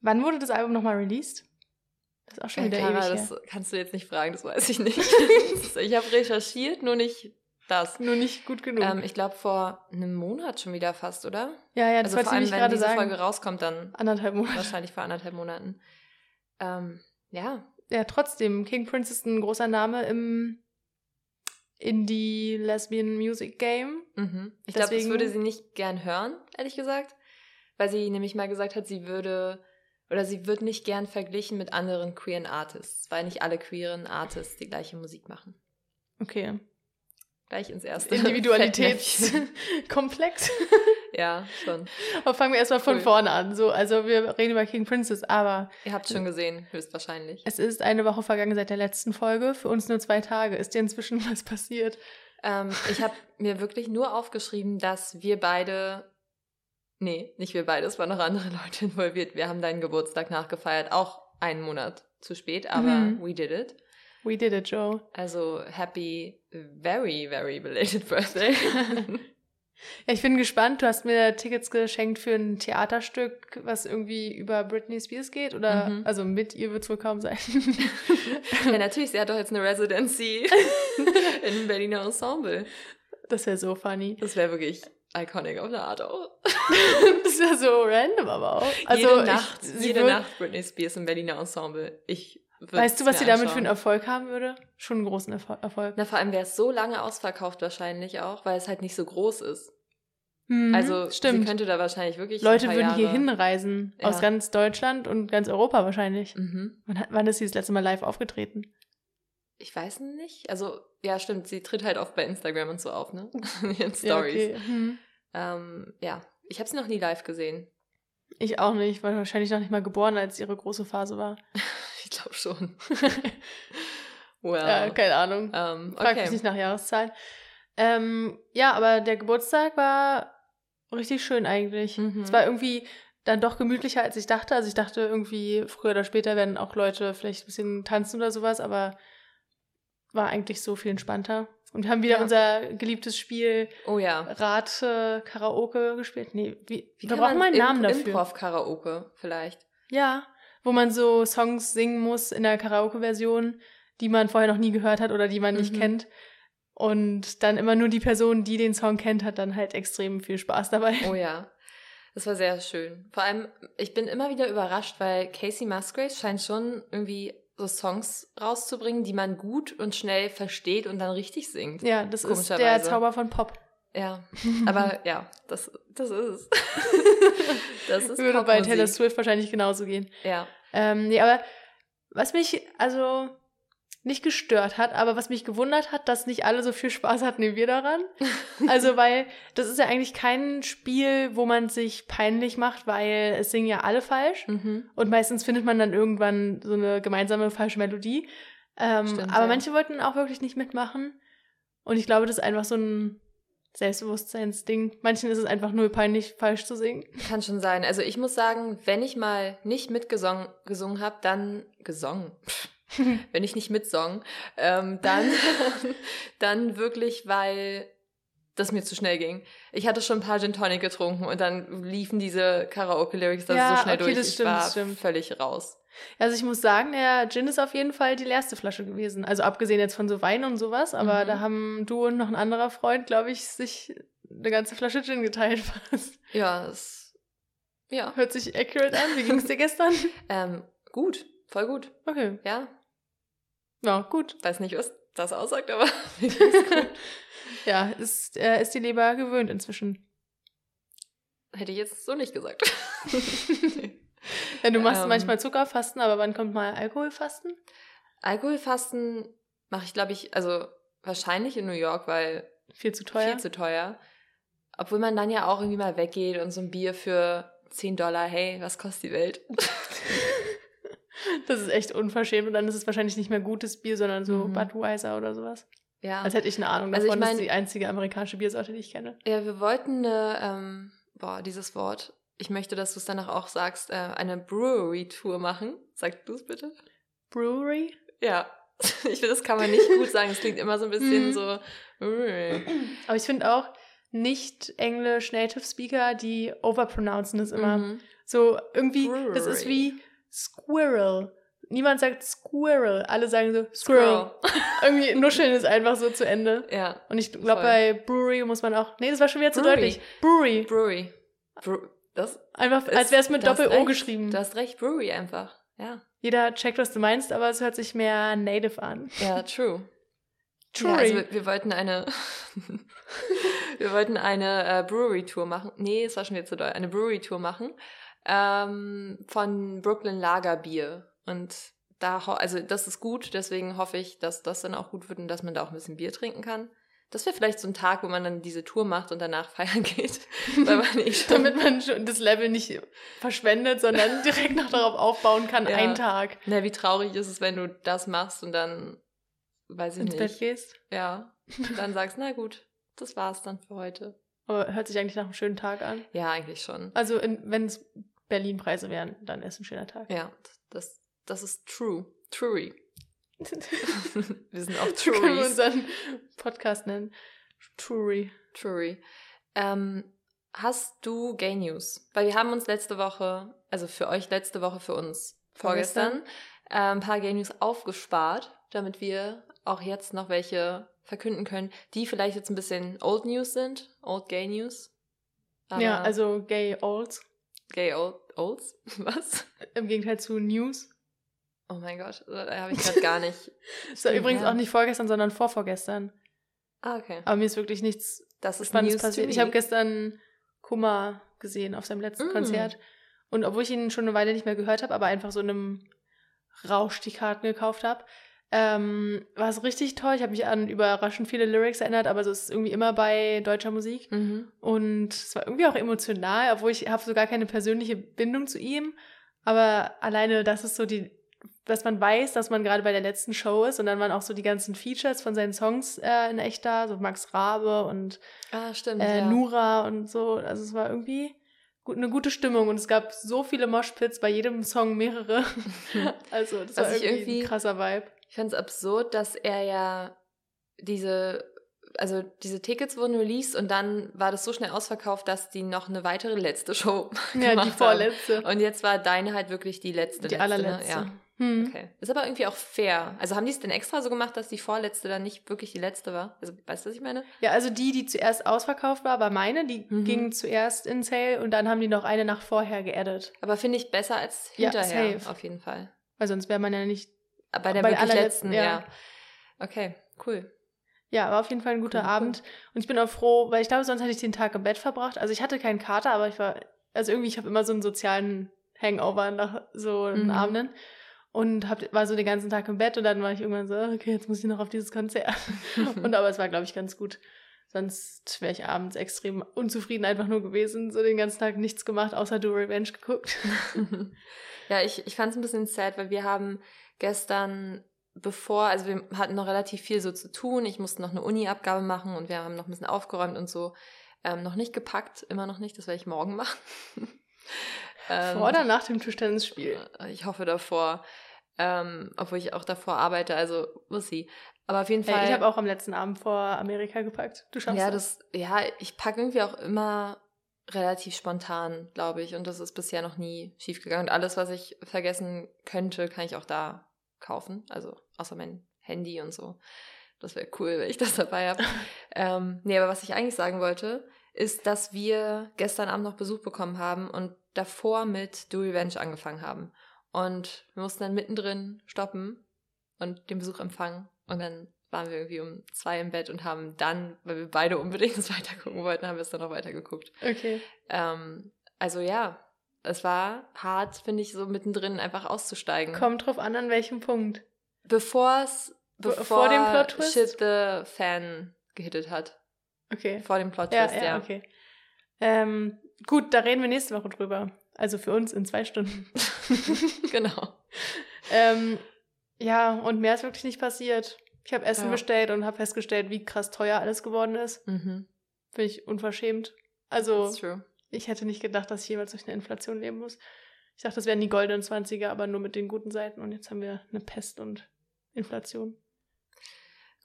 Wann wurde das Album nochmal released? Das ist auch schon wieder Clara, ewig das her. kannst du jetzt nicht fragen, das weiß ich nicht. ich habe recherchiert, nur nicht das. Nur nicht gut genug. Ähm, ich glaube vor einem Monat schon wieder fast, oder? Ja, ja, das also vor allem, wenn diese sagen. Folge rauskommt, dann anderthalb Monate. Wahrscheinlich vor anderthalb Monaten. Ähm, ja. Ja, trotzdem. King Prince ist ein großer Name im Indie Lesbian Music Game. Mhm. Ich glaube, das würde sie nicht gern hören, ehrlich gesagt. Weil sie nämlich mal gesagt hat, sie würde oder sie wird nicht gern verglichen mit anderen queeren Artists, weil nicht alle queeren Artists die gleiche Musik machen. Okay. Gleich ins erste. Individualitätskomplex. ja, schon. Aber fangen wir erstmal von cool. vorne an. So, also wir reden über King Princess, aber. Ihr habt schon gesehen, höchstwahrscheinlich. Es ist eine Woche vergangen seit der letzten Folge. Für uns nur zwei Tage. Ist dir inzwischen was passiert? Ähm, ich habe mir wirklich nur aufgeschrieben, dass wir beide. Nee, nicht wir beide, es waren noch andere Leute involviert. Wir haben deinen Geburtstag nachgefeiert, auch einen Monat zu spät, aber mhm. we did it. We did it, Joe. Also happy, very, very belated birthday. ja, ich bin gespannt. Du hast mir Tickets geschenkt für ein Theaterstück, was irgendwie über Britney Spears geht. Oder, mhm. also mit ihr wird es wohl kaum sein. ja, natürlich. Sie hat doch jetzt eine Residency in Berliner Ensemble. Das wäre so funny. Das wäre wirklich iconic auf eine Art auch. das wäre so random aber auch. Also jede Nacht, ich, jede Nacht Britney Spears im Berliner Ensemble. Ich Weißt du, was sie damit für einen Erfolg haben würde? Schon einen großen Erfolg. Na, vor allem wäre es so lange ausverkauft wahrscheinlich auch, weil es halt nicht so groß ist. Mhm, also stimmt. sie könnte da wahrscheinlich wirklich. Leute würden Jahre hier hinreisen. Ja. Aus ganz Deutschland und ganz Europa wahrscheinlich. Mhm. Wann, wann ist sie das letzte Mal live aufgetreten? Ich weiß nicht. Also, ja, stimmt. Sie tritt halt oft bei Instagram und so auf, ne? In ihren Stories. Ja, okay. hm. ähm, ja. ich habe sie noch nie live gesehen. Ich auch nicht. War wahrscheinlich noch nicht mal geboren, als ihre große Phase war. Ich glaube schon. well. Ja, keine Ahnung. Um, okay. Frag mich nicht nach Jahreszahlen. Ähm, ja, aber der Geburtstag war richtig schön eigentlich. Mhm. Es war irgendwie dann doch gemütlicher, als ich dachte. Also ich dachte irgendwie, früher oder später werden auch Leute vielleicht ein bisschen tanzen oder sowas, aber war eigentlich so viel entspannter. Und wir haben wieder ja. unser geliebtes Spiel oh, ja. Rat äh, Karaoke gespielt. Nee, wie, wie wir brauchen mal einen Namen dafür. Improv Karaoke vielleicht. Ja, wo man so Songs singen muss in der Karaoke-Version, die man vorher noch nie gehört hat oder die man nicht mhm. kennt. Und dann immer nur die Person, die den Song kennt, hat dann halt extrem viel Spaß dabei. Oh ja. Das war sehr schön. Vor allem, ich bin immer wieder überrascht, weil Casey Musgraves scheint schon irgendwie so Songs rauszubringen, die man gut und schnell versteht und dann richtig singt. Ja, das ist der Zauber von Pop. Ja, aber ja, das, das ist es. das ist Würde bei Taylor Swift wahrscheinlich genauso gehen. Ja. Ähm, nee, aber was mich also nicht gestört hat, aber was mich gewundert hat, dass nicht alle so viel Spaß hatten wie wir daran. Also, weil das ist ja eigentlich kein Spiel, wo man sich peinlich macht, weil es singen ja alle falsch. Mhm. Und meistens findet man dann irgendwann so eine gemeinsame falsche Melodie. Ähm, Stimmt, aber ja. manche wollten auch wirklich nicht mitmachen. Und ich glaube, das ist einfach so ein Selbstbewusstseinsding. Manchen ist es einfach nur peinlich, falsch zu singen. Kann schon sein. Also ich muss sagen, wenn ich mal nicht mitgesungen gesungen habe, dann gesungen. wenn ich nicht mitsong, ähm, dann, dann wirklich, weil das mir zu schnell ging. Ich hatte schon ein paar Gin Tonic getrunken und dann liefen diese Karaoke-Lyrics da ja, so schnell okay, durch. Das stimmt, ich war stimmt. völlig raus. Also ich muss sagen, der Gin ist auf jeden Fall die leerste Flasche gewesen. Also abgesehen jetzt von so Wein und sowas, aber mhm. da haben du und noch ein anderer Freund, glaube ich, sich eine ganze Flasche Gin geteilt fast. Ja, es ja. Hört sich accurate an. Wie ging es dir gestern? ähm, gut, voll gut. Okay. Ja. Ja, gut. Weiß nicht, was das aussagt, aber ja, ist, äh, ist die Leber gewöhnt inzwischen. Hätte ich jetzt so nicht gesagt. Ja, du machst ähm, manchmal Zuckerfasten, aber wann kommt mal Alkoholfasten? Alkoholfasten mache ich, glaube ich, also wahrscheinlich in New York, weil viel zu teuer. Viel zu teuer. Obwohl man dann ja auch irgendwie mal weggeht und so ein Bier für 10 Dollar, hey, was kostet die Welt? Das ist echt unverschämt und dann ist es wahrscheinlich nicht mehr gutes Bier, sondern so mhm. Budweiser oder sowas. Ja. Als hätte ich eine Ahnung davon, also ich mein, das ist die einzige amerikanische Biersorte, die ich kenne. Ja, wir wollten eine, ähm, boah, dieses Wort, ich möchte, dass du es danach auch sagst, äh, eine Brewery-Tour machen. Sag du es bitte. Brewery? Ja. Ich finde, das kann man nicht gut sagen. Es klingt immer so ein bisschen mhm. so. Aber ich finde auch nicht Englisch Native Speaker, die overpronouncen das immer. Mhm. So irgendwie, Brewery. das ist wie Squirrel. Niemand sagt Squirrel. Alle sagen so Squirrel. irgendwie Nuscheln ist einfach so zu Ende. Ja. Und ich glaube, bei Brewery muss man auch. Nee, das war schon wieder zu Brewery. deutlich. Brewery. Brewery. Bru das einfach, als wäre es mit Doppel-O geschrieben. Du hast recht, Brewery einfach. Ja. Jeder checkt, was du meinst, aber es hört sich mehr native an. Ja, true. True. Ja, also wir, wir, wollten eine wir wollten eine äh, Brewery-Tour machen. Nee, es war schon wieder zu doll. Eine Brewery-Tour machen ähm, von Brooklyn Lagerbier. Und da, also das ist gut, deswegen hoffe ich, dass das dann auch gut wird und dass man da auch ein bisschen Bier trinken kann. Das wäre vielleicht so ein Tag, wo man dann diese Tour macht und danach feiern geht. man Damit man schon das Level nicht verschwendet, sondern direkt noch darauf aufbauen kann, ja. einen Tag. Na, wie traurig ist es, wenn du das machst und dann, weiß ich Ins nicht. Ins Bett gehst? Ja. Dann sagst, na gut, das war's dann für heute. Aber hört sich eigentlich nach einem schönen Tag an? Ja, eigentlich schon. Also, wenn es Berlin-Preise wären, dann ist ein schöner Tag. Ja, das, das ist true. Truey. wir sind auch Truries. Können wir unseren Podcast nennen. Trury. Trury. Ähm, hast du Gay News? Weil wir haben uns letzte Woche, also für euch letzte Woche, für uns vorgestern, äh, ein paar Gay News aufgespart, damit wir auch jetzt noch welche verkünden können, die vielleicht jetzt ein bisschen Old News sind, Old Gay News. Ja, also Gay Olds. Gay Old, Olds? Was? Im Gegenteil zu News. Oh mein Gott, da habe ich gerade gar nicht. das war übrigens auch nicht vorgestern, sondern vorvorgestern. Ah, okay. Aber mir ist wirklich nichts das ist Spannendes passiert. Ich habe gestern Kummer gesehen auf seinem letzten mm. Konzert. Und obwohl ich ihn schon eine Weile nicht mehr gehört habe, aber einfach so in einem Rausch die Karten gekauft habe, ähm, war es richtig toll. Ich habe mich an überraschend viele Lyrics erinnert, aber so ist es irgendwie immer bei deutscher Musik. Mhm. Und es war irgendwie auch emotional, obwohl ich habe so gar keine persönliche Bindung zu ihm. Aber alleine, das ist so die dass man weiß, dass man gerade bei der letzten Show ist und dann waren auch so die ganzen Features von seinen Songs äh, in echt da, so Max Rabe und ah, stimmt, äh, ja. Nura und so. Also es war irgendwie eine gute Stimmung und es gab so viele Moshpits, bei jedem Song mehrere. also das Was war irgendwie, irgendwie, ein krasser Vibe. Ich fand es absurd, dass er ja diese also diese Tickets wurden released und dann war das so schnell ausverkauft, dass die noch eine weitere letzte Show ja, die vorletzte. Haben. Und jetzt war deine halt wirklich die letzte. Die letzte, ne? allerletzte. Ja. Hm. Okay. Ist aber irgendwie auch fair. Also haben die es denn extra so gemacht, dass die vorletzte dann nicht wirklich die letzte war? Also, weißt du, was ich meine? Ja, also die, die zuerst ausverkauft war, war meine. Die mhm. ging zuerst in Sale und dann haben die noch eine nach vorher geaddet. Aber finde ich besser als hinterher, ja, safe. auf jeden Fall. Weil sonst wäre man ja nicht bei der bei wirklich letzten, ja. ja. Okay, cool. Ja, war auf jeden Fall ein guter cool, Abend. Cool. Und ich bin auch froh, weil ich glaube, sonst hätte ich den Tag im Bett verbracht. Also ich hatte keinen Kater, aber ich war, also irgendwie, ich habe immer so einen sozialen Hangover nach so mhm. Abenden und hab, war so den ganzen Tag im Bett und dann war ich irgendwann so, okay, jetzt muss ich noch auf dieses Konzert. und aber es war, glaube ich, ganz gut. Sonst wäre ich abends extrem unzufrieden einfach nur gewesen, so den ganzen Tag nichts gemacht, außer Do Revenge geguckt. ja, ich, ich fand es ein bisschen sad, weil wir haben gestern bevor, also wir hatten noch relativ viel so zu tun. Ich musste noch eine Uni-Abgabe machen und wir haben noch ein bisschen aufgeräumt und so. Ähm, noch nicht gepackt, immer noch nicht, das werde ich morgen machen. Ähm, Vor oder nach dem Tischtennisspiel? Äh, ich hoffe davor. Ähm, obwohl ich auch davor arbeite, also muss sie. Aber auf jeden Fall. Hey, ich habe auch am letzten Abend vor Amerika gepackt. Du schaffst ja, das. Ja, ich packe irgendwie auch immer relativ spontan, glaube ich. Und das ist bisher noch nie schiefgegangen. Und alles, was ich vergessen könnte, kann ich auch da kaufen. Also außer mein Handy und so. Das wäre cool, wenn ich das dabei habe. ähm, nee, aber was ich eigentlich sagen wollte, ist, dass wir gestern Abend noch Besuch bekommen haben und davor mit Do Revenge angefangen haben. Und wir mussten dann mittendrin stoppen und den Besuch empfangen. Und dann waren wir irgendwie um zwei im Bett und haben dann, weil wir beide unbedingt das weitergucken wollten, haben wir es dann noch weitergeguckt. Okay. Ähm, also ja, es war hart, finde ich, so mittendrin einfach auszusteigen. Kommt drauf an, an welchem Punkt. Bevor es, bevor Vor dem Plot Twist? Shit the Fan gehittet hat. Okay. Vor dem Plot Twist, ja. ja, ja. okay. Ähm, gut, da reden wir nächste Woche drüber. Also für uns in zwei Stunden. genau. ähm, ja, und mehr ist wirklich nicht passiert. Ich habe Essen ja. bestellt und habe festgestellt, wie krass teuer alles geworden ist. Mhm. Finde ich unverschämt. Also, ich hätte nicht gedacht, dass ich jemals durch eine Inflation leben muss. Ich dachte, das wären die goldenen 20er, aber nur mit den guten Seiten. Und jetzt haben wir eine Pest und Inflation.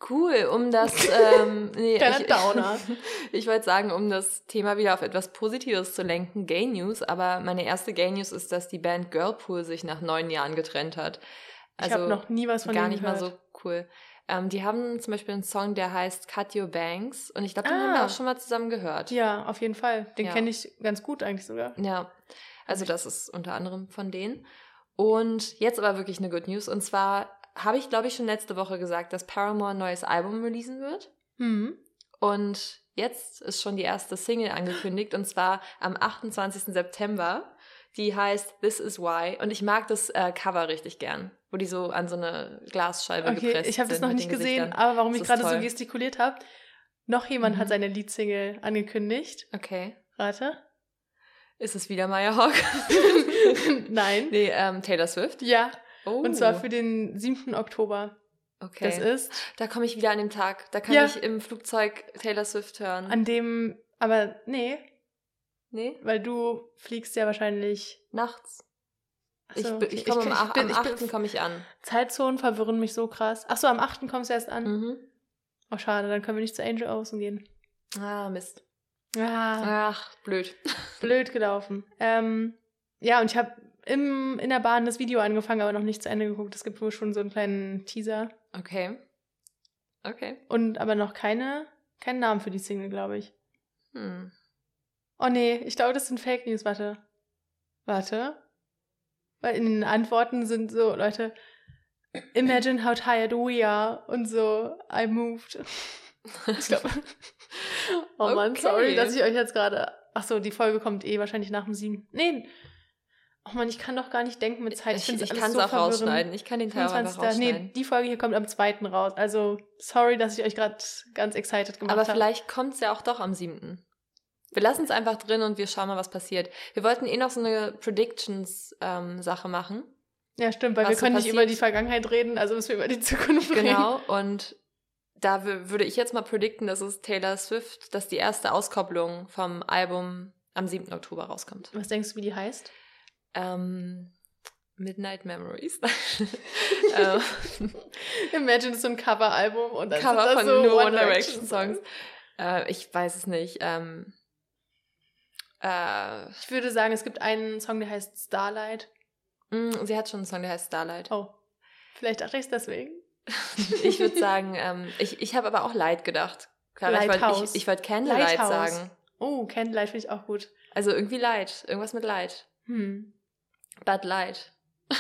Cool, um das, ähm, nee, ich, Downer. ich wollte sagen, um das Thema wieder auf etwas Positives zu lenken, Gay News, aber meine erste Gay News ist, dass die Band Girlpool sich nach neun Jahren getrennt hat. ich habe noch nie was von gar nicht gehört. mal so cool. Ähm, die haben zum Beispiel einen Song, der heißt Cut Your Banks und ich glaube, den Ah. haben wir auch schon mal zusammen gehört. Ja, auf jeden Fall. Den Ja. kenne ich ganz gut eigentlich sogar. Ja, also das ist unter anderem von denen. Und jetzt aber wirklich eine Good News. Und zwar habe ich, glaube ich, schon letzte Woche gesagt, dass Paramore ein neues Album releasen wird. Mhm. Und jetzt ist schon die erste Single angekündigt. Und zwar am 28. September. Die heißt This Is Why. Und ich mag das äh, Cover richtig gern, wo die so an so eine Glasscheibe Okay, gepresst ich habe das sind noch nicht gesehen, Gesichtern. aber warum Das ich gerade so gestikuliert habe, noch jemand Mhm. hat seine Leadsingle angekündigt. Okay. Rate? Ist es wieder Maya Hawk? Nein. nee, ähm, Taylor Swift. Ja, Oh. und zwar für den 7. Oktober. Okay. Das ist Da komme ich wieder an dem Tag. Da kann Ja. ich im Flugzeug Taylor Swift hören. an dem, aber nee, nee? weil du fliegst ja wahrscheinlich. Nachts. Achso, ich bin- ich komme am, ach- bin- am ich bin- 8. komme ich an. Zeitzonen verwirren mich so krass. Achso, am 8. kommst du erst an. Mhm. Oh, schade, dann können wir nicht zu Angel Olsen gehen. Ah, Mist. Ah, Ach, blöd. blöd gelaufen. Ähm, ja, und ich habe in der Bahn das Video angefangen, aber noch nicht zu Ende geguckt. Es gibt wohl schon so einen kleinen Teaser. Okay. Okay. Und aber noch keine, keinen Namen für die Single, glaube ich. Hm. Oh nee, ich glaube, das sind Fake News. Warte. Warte. Weil in den Antworten sind so Leute, imagine how tired we are und so, I moved. Ich glaube. oh Mann, Okay. sorry, dass ich euch jetzt gerade. Ach so, die Folge kommt eh wahrscheinlich nach dem sieben. Nee. Oh Mann, ich kann doch gar nicht denken mit Zeit. Ich, ich alles kann es so auch verwirrend. rausschneiden. Ich kann den Teil auch einfach 25. Nee, rausschneiden. die Folge hier kommt am zweiten raus. Also, sorry, dass ich euch gerade ganz excited gemacht Aber habe. vielleicht kommt es ja auch doch am 7. Wir lassen es einfach drin und wir schauen mal, was passiert. Wir wollten eh noch so eine Predictions-Sache machen. Ja, stimmt, weil wir so können nicht über die Vergangenheit reden, also müssen wir über die Zukunft reden. Genau. Und da wü- würde ich jetzt mal predikten, dass es Taylor Swift, dass die erste Auskopplung vom Album am 7. Oktober rauskommt. Was denkst du, wie die heißt? Ähm, Midnight Memories. ähm, Imagine das so ein Coveralbum und dann Cover sind von das so No One Direction Songs. Äh, ich weiß es nicht. Ähm, äh, Ich würde sagen, es gibt einen Song, der heißt Starlight. mh, sie hat schon einen Song, der heißt Starlight. Oh, vielleicht dachte ich es deswegen. Ich würde sagen, ähm, ich, ich habe aber auch Light gedacht. Klar, ich wollte Lighthouse. ich, ich wollt Candlelight Lighthouse. sagen. Oh, Candlelight finde ich auch gut. Also irgendwie Light. Irgendwas mit Light. Hm. Bud Light.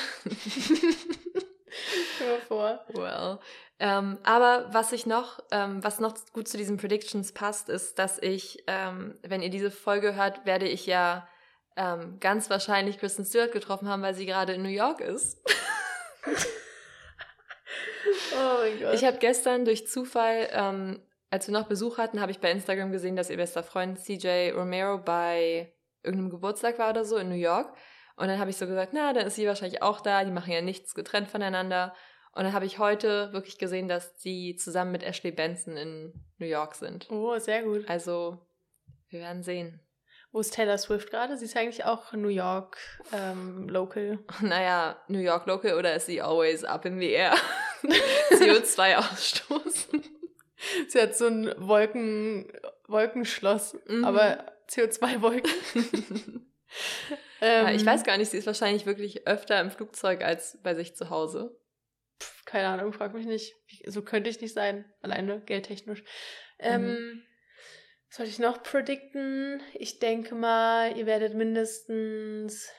Mir vor. Well. Ähm, aber was ich noch, ähm, was noch gut zu diesen Predictions passt, ist, dass ich, ähm, wenn ihr diese Folge hört, werde ich ja ähm, ganz wahrscheinlich Kristen Stewart getroffen haben, weil sie gerade in New York ist. Oh mein Gott. Ich habe gestern durch Zufall, ähm, als wir noch Besuch hatten, habe ich bei Instagram gesehen, dass ihr bester Freund CJ Romero bei irgendeinem Geburtstag war oder so in New York. Und dann habe ich so gesagt, na, dann ist sie wahrscheinlich auch da. Die machen ja nichts getrennt voneinander. Und dann habe ich heute wirklich gesehen, dass die zusammen mit Ashley Benson in New York sind. oh, sehr gut. Also, wir werden sehen. Wo ist Taylor Swift gerade? Sie ist eigentlich auch New York ähm, Local. Naja, New York Local oder ist sie always up in the air? CO2 ausstoßen. Sie hat so ein Wolken, Wolkenschloss, Mhm. aber CO2-Wolken. Ja, ähm, ich weiß gar nicht, sie ist wahrscheinlich wirklich öfter im Flugzeug als bei sich zu Hause. Keine Ahnung, frag mich nicht. So könnte ich nicht sein, alleine geldtechnisch. Ähm, Mhm. Was soll ich noch predikten? Ich denke mal, ihr werdet mindestens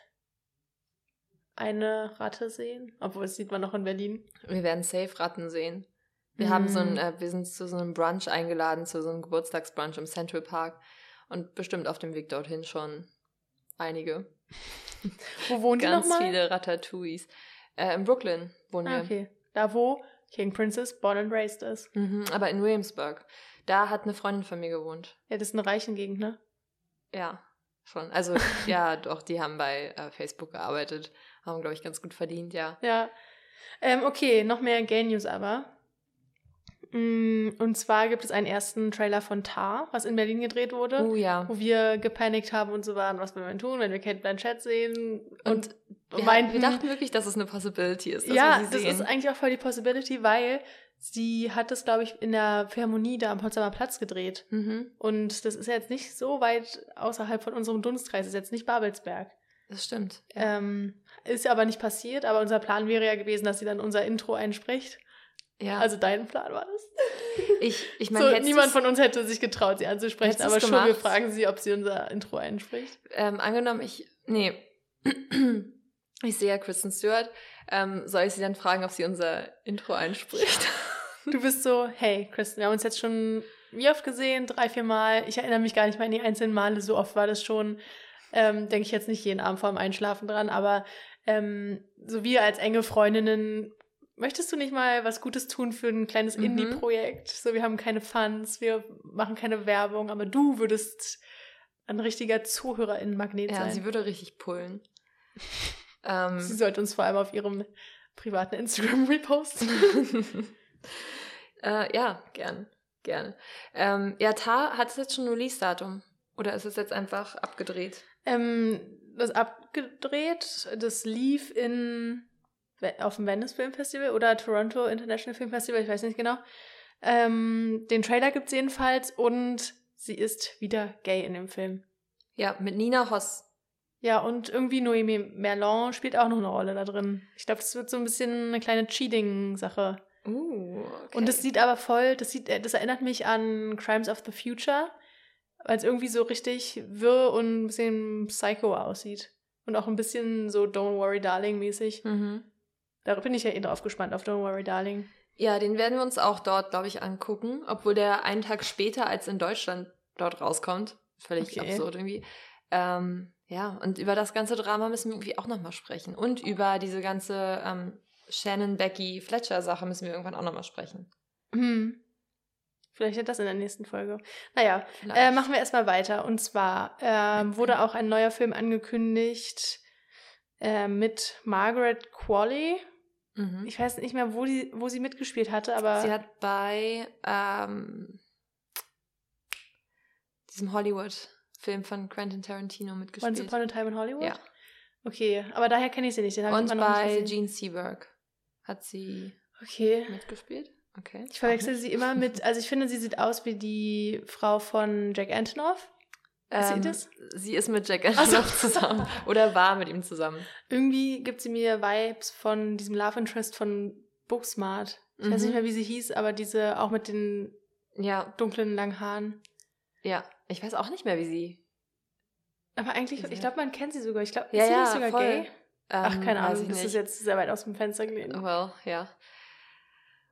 eine Ratte sehen. Obwohl, das sieht man noch in Berlin. Wir werden safe Ratten sehen. Wir haben so ein, Mhm. äh, wir sind zu so einem Brunch eingeladen, zu so einem Geburtstagsbrunch im Central Park und bestimmt auf dem Weg dorthin schon einige. Wo wohnt ihr Ganz nochmal? viele Ratatouilles. Äh, in Brooklyn wohnen Ah, wir. okay. Da, wo King Princess born and raised ist. Mhm, aber in Williamsburg. Da hat eine Freundin von mir gewohnt. Ja, das ist eine reichen Gegend, ne? Ja, schon. Also, ja, doch, die haben bei äh, Facebook gearbeitet. Haben, glaube ich, ganz gut verdient, ja. Ja. Ähm, okay, noch mehr Gay News aber. Mm, Und zwar gibt es einen ersten Trailer von Tar, was in Berlin gedreht wurde, Oh ja. wo wir gepanikt haben und so waren, was wir denn tun, wenn wir Kate Blanchett sehen. Und, Und wir, meinten, wir dachten wirklich, dass es eine Possibility ist, ja, das ist eigentlich auch voll die Possibility, weil sie hat es, glaube ich, in der Philharmonie da am Potsdamer Platz gedreht. Mhm. Und das ist ja jetzt nicht so weit außerhalb von unserem Dunstkreis, das ist jetzt nicht Babelsberg. Das stimmt. Ja. Ähm, ist aber nicht passiert, aber unser Plan wäre ja gewesen, dass sie dann unser Intro einspricht. Ja. Also dein Plan war das. Ich, ich meine, so, niemand von uns hätte sich getraut, sie anzusprechen, aber schon gemacht? wir fragen sie, ob sie unser Intro einspricht. Ähm, angenommen, ich, nee, ich sehe ja Kristen Stewart, ähm, soll ich sie dann fragen, ob sie unser Intro einspricht? Du bist so, hey, Kristen, wir haben uns jetzt schon wie oft gesehen? Drei, vier Mal. Ich erinnere mich gar nicht mehr an die einzelnen Male, so oft war das schon. Ähm, Denke ich jetzt nicht jeden Abend vor dem Einschlafen dran, aber ähm, so wir als enge Freundinnen möchtest du nicht mal was Gutes tun für ein kleines mhm. Indie-Projekt? So, wir haben keine Funds, wir machen keine Werbung, aber du würdest ein richtiger Zuhörerin-Magnet ja, sein. Ja, sie würde richtig pullen. ähm, sie sollte uns vor allem auf ihrem privaten Instagram reposten. äh, ja, gern, gern. Ähm, ja, Tar hat es jetzt schon Release-Datum? Oder ist es jetzt einfach abgedreht? Ähm, das abgedreht, das lief in auf dem Venice Film Festival oder Toronto International Film Festival, ich weiß nicht genau. Ähm, den Trailer gibt es jedenfalls und sie ist wieder gay in dem Film. Ja, mit Nina Hoss. Ja, und irgendwie Noemi Merlon spielt auch noch eine Rolle da drin. Ich glaube, das wird so ein bisschen eine kleine Cheating-Sache. Uh, okay. Und das sieht aber voll, das sieht, das erinnert mich an Crimes of the Future, weil es irgendwie so richtig wirr und ein bisschen psycho aussieht. Und auch ein bisschen so Don't Worry Darling mäßig. Mhm. Da bin ich ja eh drauf gespannt, auf Don't Worry, Darling. Ja, den werden wir uns auch dort, glaube ich, angucken. Obwohl der einen Tag später als in Deutschland dort rauskommt. Völlig okay. absurd irgendwie. Ähm, ja, und über das ganze Drama müssen wir irgendwie auch nochmal sprechen. Und über diese ganze ähm, Shannon, Becky, Fletcher-Sache müssen wir irgendwann auch nochmal sprechen. Hm. Vielleicht wird das in der nächsten Folge. Naja, äh, machen wir erstmal weiter. Und zwar äh, wurde auch ein neuer Film angekündigt äh, mit Margaret Qualley. Mhm. Ich weiß nicht mehr, wo, die, wo sie mitgespielt hatte, aber. Sie hat bei ähm, diesem Hollywood-Film von Quentin Tarantino mitgespielt. Once Upon a Time in Hollywood? Ja. Okay, aber daher kenne ich sie nicht. Den Und ich bei Gene Seberg hat sie okay. mitgespielt. Okay. Ich verwechsel sie immer mit, also ich finde, sie sieht aus wie die Frau von Jack Antonoff. Ähm, sie, das? sie ist mit Jack Antonoff so. zusammen oder war mit ihm zusammen. Irgendwie gibt sie mir Vibes von diesem Love Interest von Booksmart. Ich mhm. weiß nicht mhm. mehr, wie sie hieß, aber diese auch mit den ja. dunklen langen Haaren. Ja, ich weiß auch nicht mehr, wie sie. Aber eigentlich, ich glaube, man kennt sie sogar. Ich glaube, ja, ist sie ja, nicht sogar voll. gay? Ähm, Ach, keine Ahnung, das ist jetzt sehr weit aus dem Fenster gelehnt. Well, ja.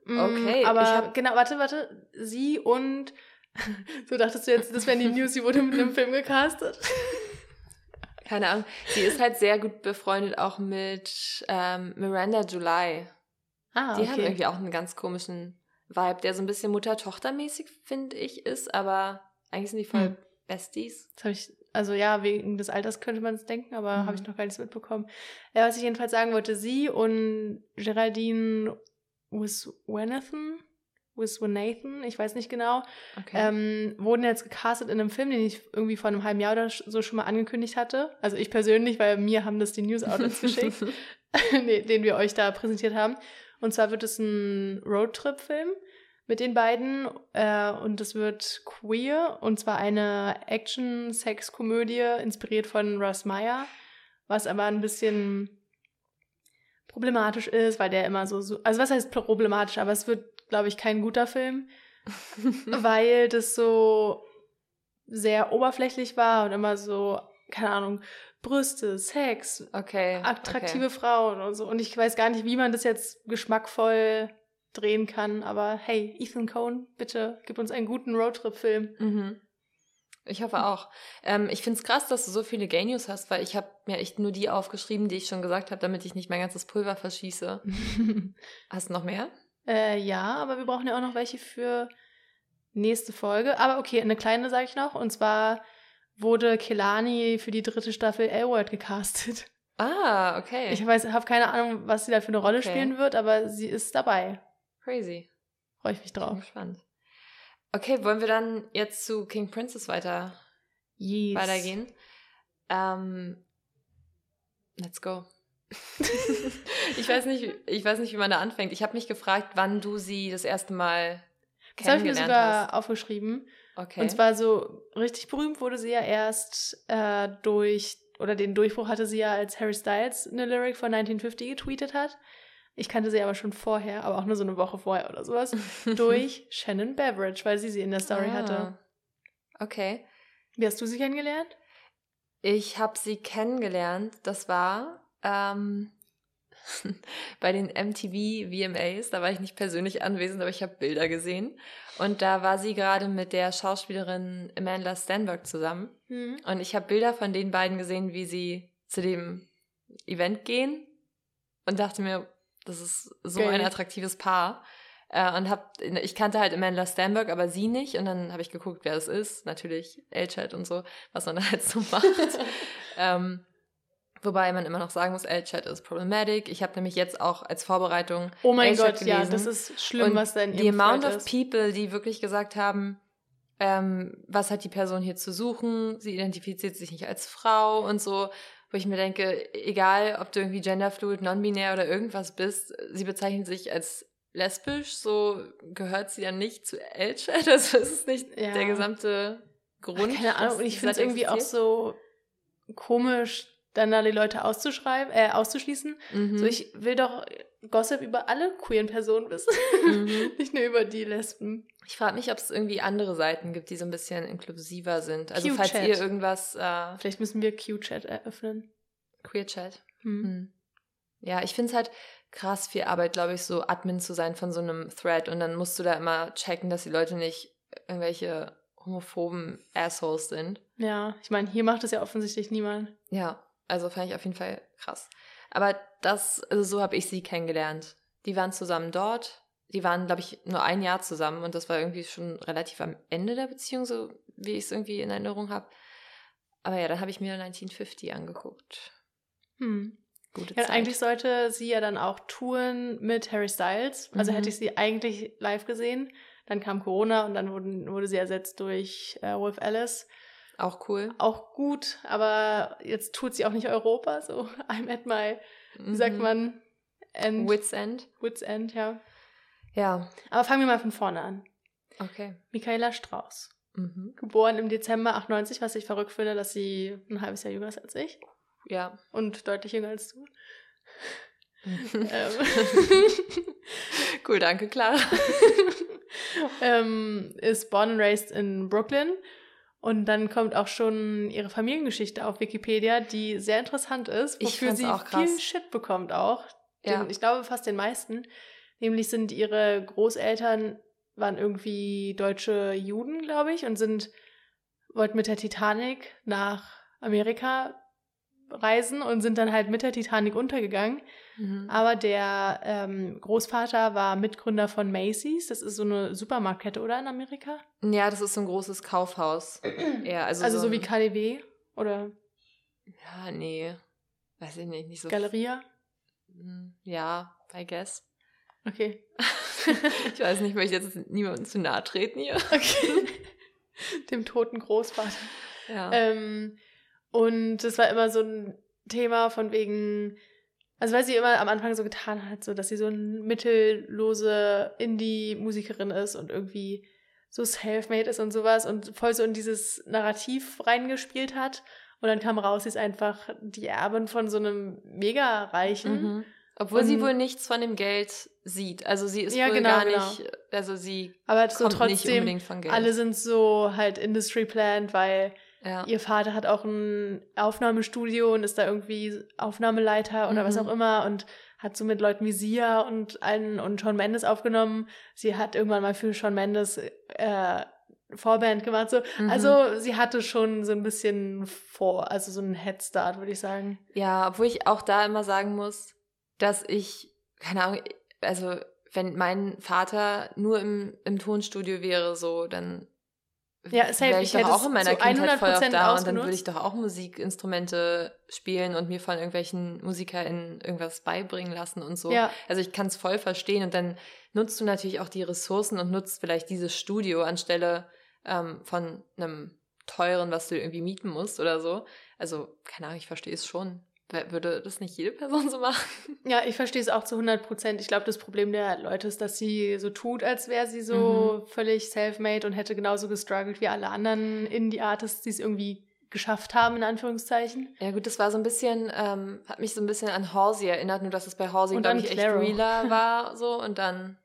Mm, okay. Aber hab... genau, warte, warte. Sie und So dachtest du jetzt, das wäre die News, sie wurde mit einem Film gecastet. Keine Ahnung. Sie ist halt sehr gut befreundet auch mit ähm, Miranda July. Ah, okay. Die haben irgendwie auch einen ganz komischen Vibe, der so ein bisschen Mutter-Tochter-mäßig, finde ich, ist, aber eigentlich sind die voll hm. Besties. Das habe ich, also ja, wegen des Alters könnte man es denken, aber mhm. habe ich noch gar nichts mitbekommen. Ja, was ich jedenfalls sagen wollte, sie und Geraldine Wiswanathan, with Nathan, ich weiß nicht genau, okay. ähm, wurden jetzt gecastet in einem Film, den ich irgendwie vor einem halben Jahr oder so schon mal angekündigt hatte. Also ich persönlich, weil mir haben das die News Outlets geschickt, den wir euch da präsentiert haben. Und zwar wird es ein Roadtrip-Film mit den beiden äh, und es wird queer und zwar eine Action-Sex-Komödie inspiriert von Russ Meyer, was aber ein bisschen problematisch ist, weil der immer so, so also was heißt problematisch, aber es wird glaube ich, kein guter Film, weil das so sehr oberflächlich war und immer so, keine Ahnung, Brüste, Sex, okay, attraktive okay. Frauen und so. Und ich weiß gar nicht, wie man das jetzt geschmackvoll drehen kann, aber hey, Ethan Cohn, bitte gib uns einen guten Roadtrip-Film. Mhm. Ich hoffe auch. Ähm, ich finde es krass, dass du so viele Gay News hast, weil ich habe mir echt nur die aufgeschrieben, die ich schon gesagt habe, damit ich nicht mein ganzes Pulver verschieße. hast du noch mehr? Äh, ja, aber wir brauchen ja auch noch welche für nächste Folge. Aber okay, eine kleine sage ich noch. Und zwar wurde Kelani für die dritte Staffel L-Word gecastet. Ah, okay. Ich weiß, habe keine Ahnung, was sie da für eine Rolle okay. spielen wird, aber sie ist dabei. Crazy. Freue ich mich drauf. Ich bin gespannt. Okay, wollen wir dann jetzt zu King Princess weiter yes. weitergehen? Ähm, let's go. ich, weiß nicht, ich weiß nicht, wie man da anfängt. Ich habe mich gefragt, wann du sie das erste Mal kennengelernt das habe ich mir sogar hast. aufgeschrieben. Okay. Und zwar so richtig berühmt wurde sie ja erst äh, durch, oder den Durchbruch hatte sie ja, als Harry Styles eine Lyric von 1950 getweetet hat. Ich kannte sie aber schon vorher, aber auch nur so eine Woche vorher oder sowas, durch Shannon Beveridge, weil sie sie in der Story ah. hatte. Okay. Wie hast du sie kennengelernt? Ich habe sie kennengelernt, das war ähm, bei den MTV VMAs. Da war ich nicht persönlich anwesend, aber ich habe Bilder gesehen. Und da war sie gerade mit der Schauspielerin Amanda Stanberg zusammen. Mhm. Und ich habe Bilder von den beiden gesehen, wie sie zu dem Event gehen. Und dachte mir, das ist so Geil. ein attraktives Paar. Äh, und hab, ich kannte halt Amanda Stanberg, aber sie nicht. Und dann habe ich geguckt, wer das ist. Natürlich L-Chat und so, was man da halt so macht. ähm, Wobei man immer noch sagen muss, L-Chat ist problematic. Ich habe nämlich jetzt auch als Vorbereitung. Oh mein Gott, gelesen. ja, das ist schlimm, und was denn Die amount of people, die wirklich gesagt haben, ähm, was hat die Person hier zu suchen? Sie identifiziert sich nicht als Frau und so, wo ich mir denke, egal ob du irgendwie genderfluid, non-binär oder irgendwas bist, sie bezeichnet sich als lesbisch, so gehört sie ja nicht zu L-Chat. Also es ist nicht ja. der gesamte Grund. Keine Ahnung, und ich finde es irgendwie auch so komisch, dann da die Leute auszuschreiben, äh, auszuschließen. Mhm. So, ich will doch Gossip über alle queeren Personen wissen, mhm. nicht nur über die Lesben. Ich frage mich, ob es irgendwie andere Seiten gibt, die so ein bisschen inklusiver sind. Also falls ihr irgendwas. Äh, Vielleicht müssen wir Q-Chat eröffnen. Queer-Chat. Mhm. Hm. Ja, ich finde es halt krass viel Arbeit, glaube ich, so Admin zu sein von so einem Thread und dann musst du da immer checken, dass die Leute nicht irgendwelche homophoben Assholes sind. Ja, ich meine, hier macht es ja offensichtlich niemand. Ja, also fand ich auf jeden Fall krass. Aber das, also so habe ich sie kennengelernt. Die waren zusammen dort. Die waren, glaube ich, nur ein Jahr zusammen und das war irgendwie schon relativ am Ende der Beziehung, so wie ich es irgendwie in Erinnerung habe. Aber ja, dann habe ich mir 1950 angeguckt. Hm. Gute ja, Zeit. Eigentlich sollte sie ja dann auch touren mit Harry Styles. Also mhm. hätte ich sie eigentlich live gesehen. Dann kam Corona und dann wurden, wurde sie ersetzt durch äh, Wolf Alice. Auch cool. Auch gut, aber jetzt tut sie auch nicht Europa. So, I'm at my, wie sagt mhm. man? End. Wits End. Wits End, ja. Ja. Aber fangen wir mal von vorne an. Okay. Michaela Strauß. Mhm. Geboren im Dezember 98, was ich verrückt finde, dass sie ein halbes Jahr jünger ist als ich. Ja. Und deutlich jünger als du. ähm. cool, danke, Clara. ähm, ist born and raised in Brooklyn und dann kommt auch schon ihre Familiengeschichte auf Wikipedia, die sehr interessant ist, wofür sie viel Shit bekommt auch. Den, ja. Ich glaube fast den meisten. Nämlich sind ihre Großeltern waren irgendwie deutsche Juden, glaube ich, und sind wollten mit der Titanic nach Amerika reisen und sind dann halt mit der Titanic untergegangen. Mhm. Aber der ähm, Großvater war Mitgründer von Macy's. Das ist so eine Supermarktkette, oder in Amerika? Ja, das ist so ein großes Kaufhaus. ja, also also so, so wie KDW oder? Ja, nee. Weiß ich nicht, nicht so. Galeria? Hm, ja, I guess. Okay. ich weiß nicht, möchte jetzt niemandem zu nahe treten hier. Okay. Dem toten Großvater. Ja. Ähm, und das war immer so ein Thema von wegen, also weil sie immer am Anfang so getan hat, so dass sie so eine mittellose Indie-Musikerin ist und irgendwie so self-made ist und sowas und voll so in dieses Narrativ reingespielt hat. Und dann kam raus, sie ist einfach die Erbin von so einem mega reichen. Mhm. Obwohl und, sie wohl nichts von dem Geld sieht. Also sie ist ja, wohl genau, gar genau. nicht, also sie Aber so kommt trotzdem, nicht unbedingt von Geld. Alle sind so halt Industry Planned, weil ja. Ihr Vater hat auch ein Aufnahmestudio und ist da irgendwie Aufnahmeleiter oder mhm. was auch immer und hat so mit Leuten wie Sia und allen und Sean Mendes aufgenommen. Sie hat irgendwann mal für Sean Mendes äh, Vorband gemacht. So. Mhm. Also sie hatte schon so ein bisschen vor, also so einen Headstart, würde ich sagen. Ja, obwohl ich auch da immer sagen muss, dass ich, keine Ahnung, also wenn mein Vater nur im, im Tonstudio wäre, so, dann ja, safe. Wäre ich, ich doch auch in meiner Kindheit voll auf da und dann würde ich doch auch Musikinstrumente spielen und mir von irgendwelchen MusikerInnen irgendwas beibringen lassen und so. Ja. Also ich kann es voll verstehen und dann nutzt du natürlich auch die Ressourcen und nutzt vielleicht dieses Studio anstelle ähm, von einem teuren, was du irgendwie mieten musst oder so. Also, keine Ahnung, ich verstehe es schon. Würde das nicht jede Person so machen? Ja, ich verstehe es auch zu 100 Prozent. Ich glaube, das Problem der Leute ist, dass sie so tut, als wäre sie so mhm. völlig self-made und hätte genauso gestruggelt wie alle anderen Indie-Artists, die es irgendwie geschafft haben, in Anführungszeichen. Ja gut, das war so ein bisschen, ähm, hat mich so ein bisschen an Halsey erinnert, nur dass es bei Halsey, glaube ich, echt realer war so und dann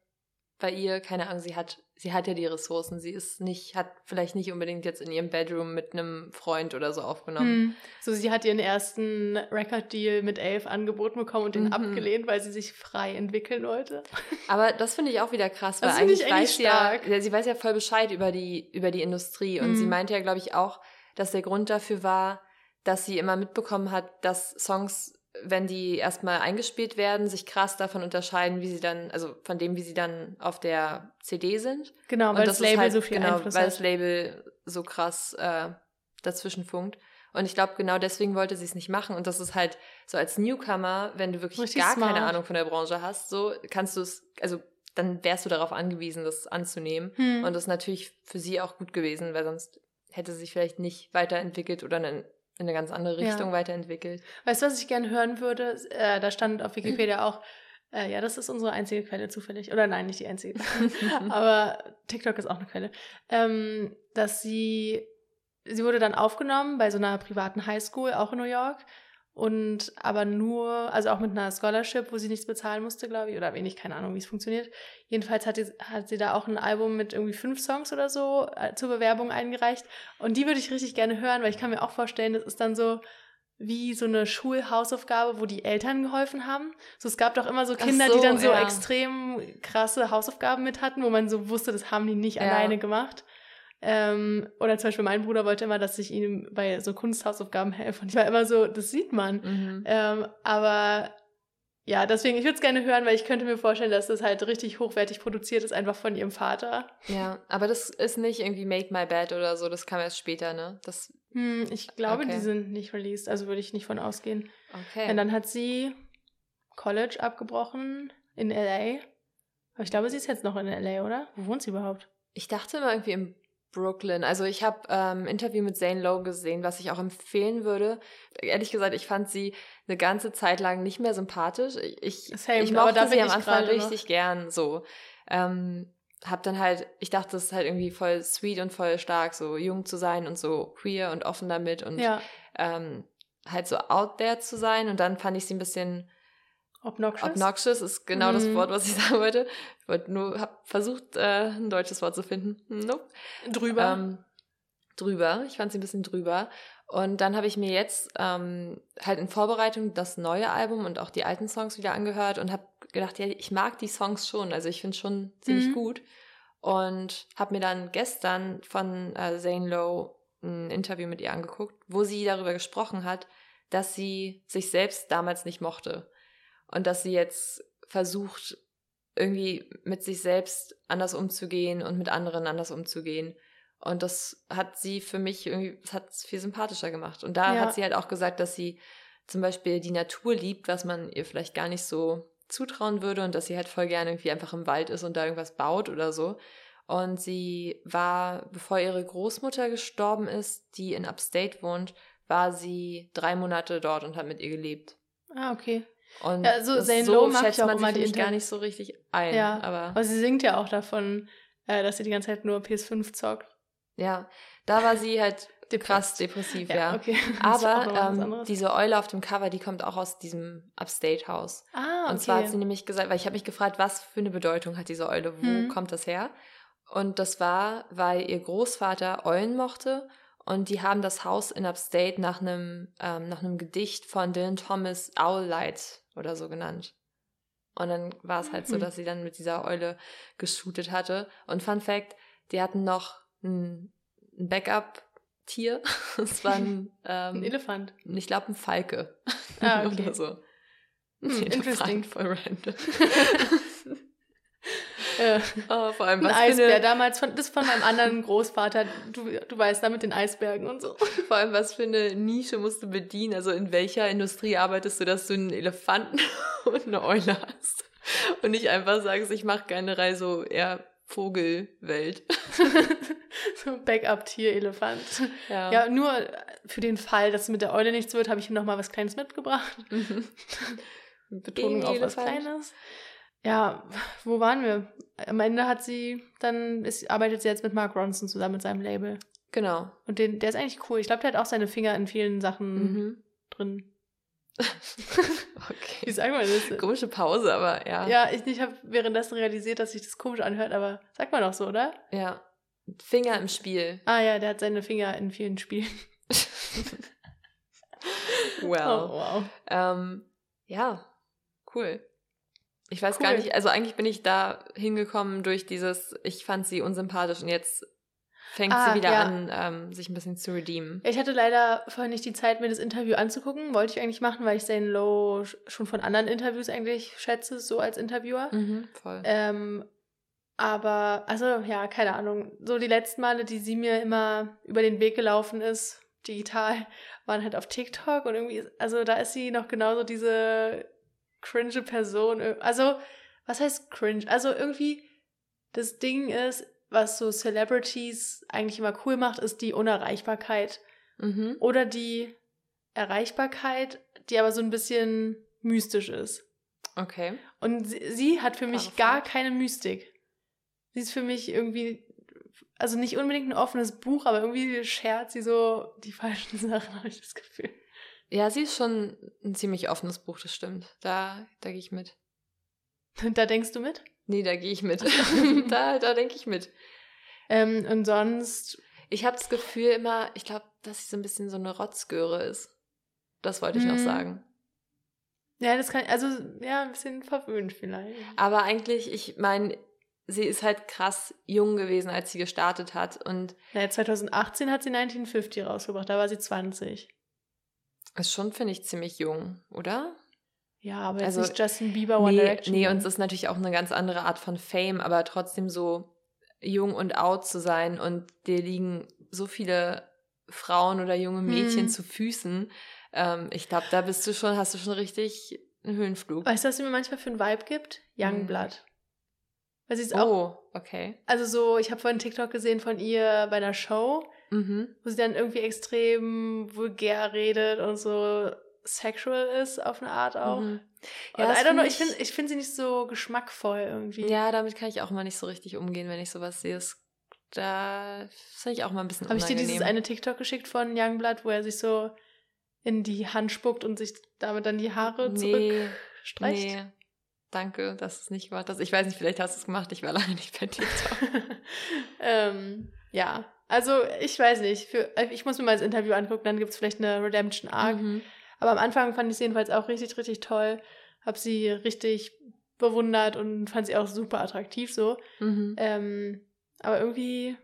bei ihr, keine Ahnung, sie hat, sie hat ja die Ressourcen. Sie ist nicht, hat vielleicht nicht unbedingt jetzt in ihrem Bedroom mit einem Freund oder so aufgenommen. Hm. So, sie hat ihren ersten Record-Deal mit Elf angeboten bekommen und den mhm. abgelehnt, weil sie sich frei entwickeln wollte. Aber das finde ich auch wieder krass, weil eigentlich, eigentlich weiß stark. ja, sie weiß ja voll Bescheid über die, über die Industrie. Und mhm. sie meinte ja, glaube ich, auch, dass der Grund dafür war, dass sie immer mitbekommen hat, dass Songs wenn die erstmal eingespielt werden, sich krass davon unterscheiden, wie sie dann, also von dem, wie sie dann auf der CD sind. Genau, weil das, das Label halt, so viel genau, Einfluss weil hat. das Label so krass äh, dazwischen funkt. Und ich glaube, genau deswegen wollte sie es nicht machen. Und das ist halt so als Newcomer, wenn du wirklich Richtig gar smart. keine Ahnung von der Branche hast, so kannst du es, also dann wärst du darauf angewiesen, das anzunehmen. Hm. Und das ist natürlich für sie auch gut gewesen, weil sonst hätte sie sich vielleicht nicht weiterentwickelt oder einen in eine ganz andere Richtung ja. weiterentwickelt. Weißt du, was ich gerne hören würde? Äh, da stand auf Wikipedia auch, äh, ja, das ist unsere einzige Quelle zufällig. Oder nein, nicht die einzige. Aber TikTok ist auch eine Quelle. Ähm, dass sie, sie wurde dann aufgenommen bei so einer privaten Highschool, auch in New York und aber nur, also auch mit einer Scholarship, wo sie nichts bezahlen musste, glaube ich, oder wenig, keine Ahnung, wie es funktioniert. Jedenfalls hat, die, hat sie da auch ein Album mit irgendwie fünf Songs oder so äh, zur Bewerbung eingereicht. Und die würde ich richtig gerne hören, weil ich kann mir auch vorstellen, das ist dann so wie so eine Schulhausaufgabe, wo die Eltern geholfen haben. So, es gab doch immer so Kinder, so, die dann so ja. extrem krasse Hausaufgaben mit hatten, wo man so wusste, das haben die nicht ja. alleine gemacht. Ähm, oder zum Beispiel mein Bruder wollte immer, dass ich ihm bei so Kunsthausaufgaben helfe. Und ich war immer so, das sieht man. Mhm. Ähm, aber ja, deswegen, ich würde es gerne hören, weil ich könnte mir vorstellen, dass das halt richtig hochwertig produziert ist, einfach von ihrem Vater. Ja, aber das ist nicht irgendwie Make My Bed oder so, das kam erst später, ne? Das hm, ich glaube, okay. die sind nicht released, also würde ich nicht von ausgehen. Okay. Und dann hat sie College abgebrochen in LA. Aber ich glaube, sie ist jetzt noch in LA, oder? Wo wohnt sie überhaupt? Ich dachte immer irgendwie im Brooklyn. Also ich habe ähm, Interview mit Zane Lowe gesehen, was ich auch empfehlen würde. Ehrlich gesagt, ich fand sie eine ganze Zeit lang nicht mehr sympathisch. Ich, Same, ich mochte sie am Anfang richtig noch. gern so. Ähm, hab dann halt, ich dachte, das ist halt irgendwie voll sweet und voll stark, so jung zu sein und so queer und offen damit und ja. ähm, halt so out there zu sein. Und dann fand ich sie ein bisschen Obnoxious? Obnoxious ist genau mm. das mhm. Wort, was ich sagen wollte. Ich wollte nur, habe versucht, äh, ein deutsches Wort zu finden. Nope. Drüber. Ähm, drüber. Ich fand sie ein bisschen drüber. Und dann habe ich mir jetzt ähm, halt in Vorbereitung das neue Album und auch die alten Songs wieder angehört und habe gedacht, ja, ich mag die Songs schon. Also ich finde schon ziemlich mhm. gut. Und habe mir dann gestern von äh, Zane Lowe ein Interview mit ihr angeguckt, wo sie darüber gesprochen hat, dass sie sich selbst damals nicht mochte und dass sie jetzt versucht, irgendwie mit sich selbst anders umzugehen und mit anderen anders umzugehen. Und das hat sie für mich irgendwie, das hat es viel sympathischer gemacht. Und da ja. hat sie halt auch gesagt, dass sie zum Beispiel die Natur liebt, was man ihr vielleicht gar nicht so zutrauen würde und dass sie halt voll gerne irgendwie einfach im Wald ist und da irgendwas baut oder so. Und sie war, bevor ihre Großmutter gestorben ist, die in Upstate wohnt, war sie drei Monate dort und hat mit ihr gelebt. Ah, okay. Und ja, also Zane so Lowe schätzt man immer die gar nicht so richtig ein. Ja, aber, aber sie singt ja auch davon, äh, dass sie die ganze Zeit nur PS5 zockt. Ja, da war sie halt krass depressiv, ja. ja. Okay. Aber ähm, diese Eule auf dem Cover, die kommt auch aus diesem Upstate-Haus. Ah, okay. Und zwar hat sie nämlich gesagt, weil ich habe mich gefragt, was für eine Bedeutung hat diese Eule, wo hm. kommt das her? Und das war, weil ihr Großvater Eulen mochte und die haben das Haus in Upstate nach einem, ähm, nach einem Gedicht von Dylan Thomas Owl Light oder so genannt. Und dann war es halt so, mhm. dass sie dann mit dieser Eule geshootet hatte. Und Fun Fact, die hatten noch ein, ein Backup-Tier. Es war ein, ähm, ein Elefant. Ich glaube, ein Falke. Ah, okay. oder so. Hm, interesting. Voll random. Äh, oh, vor allem was ein Eisbär eine... damals, von, das von meinem anderen Großvater, du, du weißt, da mit den Eisbergen und so. Vor allem, was für eine Nische musst du bedienen? Also in welcher Industrie arbeitest du, dass du einen Elefanten und eine Eule hast? Und nicht einfach sagst, ich mache gerne so eher Vogelwelt. Backup-Tier-Elefant. Ja. ja, nur für den Fall, dass es mit der Eule nichts wird, habe ich ihm noch mal was Kleines mitgebracht. Mhm. Betonung auf was Kleines. Ja, wo waren wir? Am Ende hat sie, dann ist, arbeitet sie jetzt mit Mark Ronson zusammen mit seinem Label. Genau. Und den, der ist eigentlich cool. Ich glaube, der hat auch seine Finger in vielen Sachen mhm. drin. okay. Wie sagen wir das? Komische Pause, aber ja. Ja, ich, ich habe währenddessen realisiert, dass sich das komisch anhört, aber sagt man doch so, oder? Ja. Finger im Spiel. Ah ja, der hat seine Finger in vielen Spielen. well. Oh, wow. Ähm, ja, cool. Ich weiß cool. gar nicht, also eigentlich bin ich da hingekommen durch dieses, ich fand sie unsympathisch und jetzt fängt ah, sie wieder ja. an, ähm, sich ein bisschen zu redeemen. Ich hatte leider vorher nicht die Zeit, mir das Interview anzugucken. Wollte ich eigentlich machen, weil ich Zane Lowe schon von anderen Interviews eigentlich schätze, so als Interviewer. Mhm, voll. Ähm, aber, also ja, keine Ahnung. So die letzten Male, die sie mir immer über den Weg gelaufen ist, digital, waren halt auf TikTok und irgendwie, also da ist sie noch genauso diese cringe Person. Also, was heißt cringe? Also irgendwie, das Ding ist, was so Celebrities eigentlich immer cool macht, ist die Unerreichbarkeit. Mhm. Oder die Erreichbarkeit, die aber so ein bisschen mystisch ist. Okay. Und sie, sie hat für mich gar keine Mystik. Sie ist für mich irgendwie, also nicht unbedingt ein offenes Buch, aber irgendwie schert sie so die falschen Sachen, habe ich das Gefühl. Ja, sie ist schon ein ziemlich offenes Buch, das stimmt. Da, da gehe ich mit. Da denkst du mit? Nee, da gehe ich mit. da da denke ich mit. Ähm, und sonst. Ich habe das Gefühl immer, ich glaube, dass sie so ein bisschen so eine Rotzgöre ist. Das wollte ich hm. noch sagen. Ja, das kann, also, ja, ein bisschen verwöhnt vielleicht. Aber eigentlich, ich meine, sie ist halt krass jung gewesen, als sie gestartet hat und. Ja, 2018 hat sie 1950 rausgebracht, da war sie 20. Ist schon, finde ich, ziemlich jung, oder? Ja, aber also, nicht Justin Bieber One nee, Direction. Nee, und es ist natürlich auch eine ganz andere Art von Fame, aber trotzdem so jung und out zu sein und dir liegen so viele Frauen oder junge Mädchen hm. zu Füßen. Ähm, ich glaube, da bist du schon, hast du schon richtig einen Höhenflug. Weißt du, was sie mir manchmal für einen Vibe gibt? Youngblood. Hm. Weil sie ist oh, auch. okay. Also so, ich habe vorhin TikTok gesehen von ihr bei einer Show mhm. wo sie dann irgendwie extrem vulgär redet und so sexual ist auf eine Art auch. Mhm. Ja, I don't know, ich finde ich find sie nicht so geschmackvoll irgendwie. Ja, damit kann ich auch mal nicht so richtig umgehen, wenn ich sowas sehe. Das, da finde ich auch mal ein bisschen Habe ich dir dieses eine TikTok geschickt von Youngblood, wo er sich so in die Hand spuckt und sich damit dann die Haare nee, zurückstreicht? Nee, danke, dass es nicht gemacht hast. Ich weiß nicht, vielleicht hast du es gemacht, ich war lange nicht bei TikTok. ähm, ja, also, ich weiß nicht. Für, äh, ich muss mir mal das Interview angucken, dann gibt es vielleicht eine Redemption Arc. Mhm. Aber am Anfang fand ich sie jedenfalls auch richtig, richtig toll. Hab sie richtig bewundert und fand sie auch super attraktiv so. Mhm. Ähm, aber irgendwie.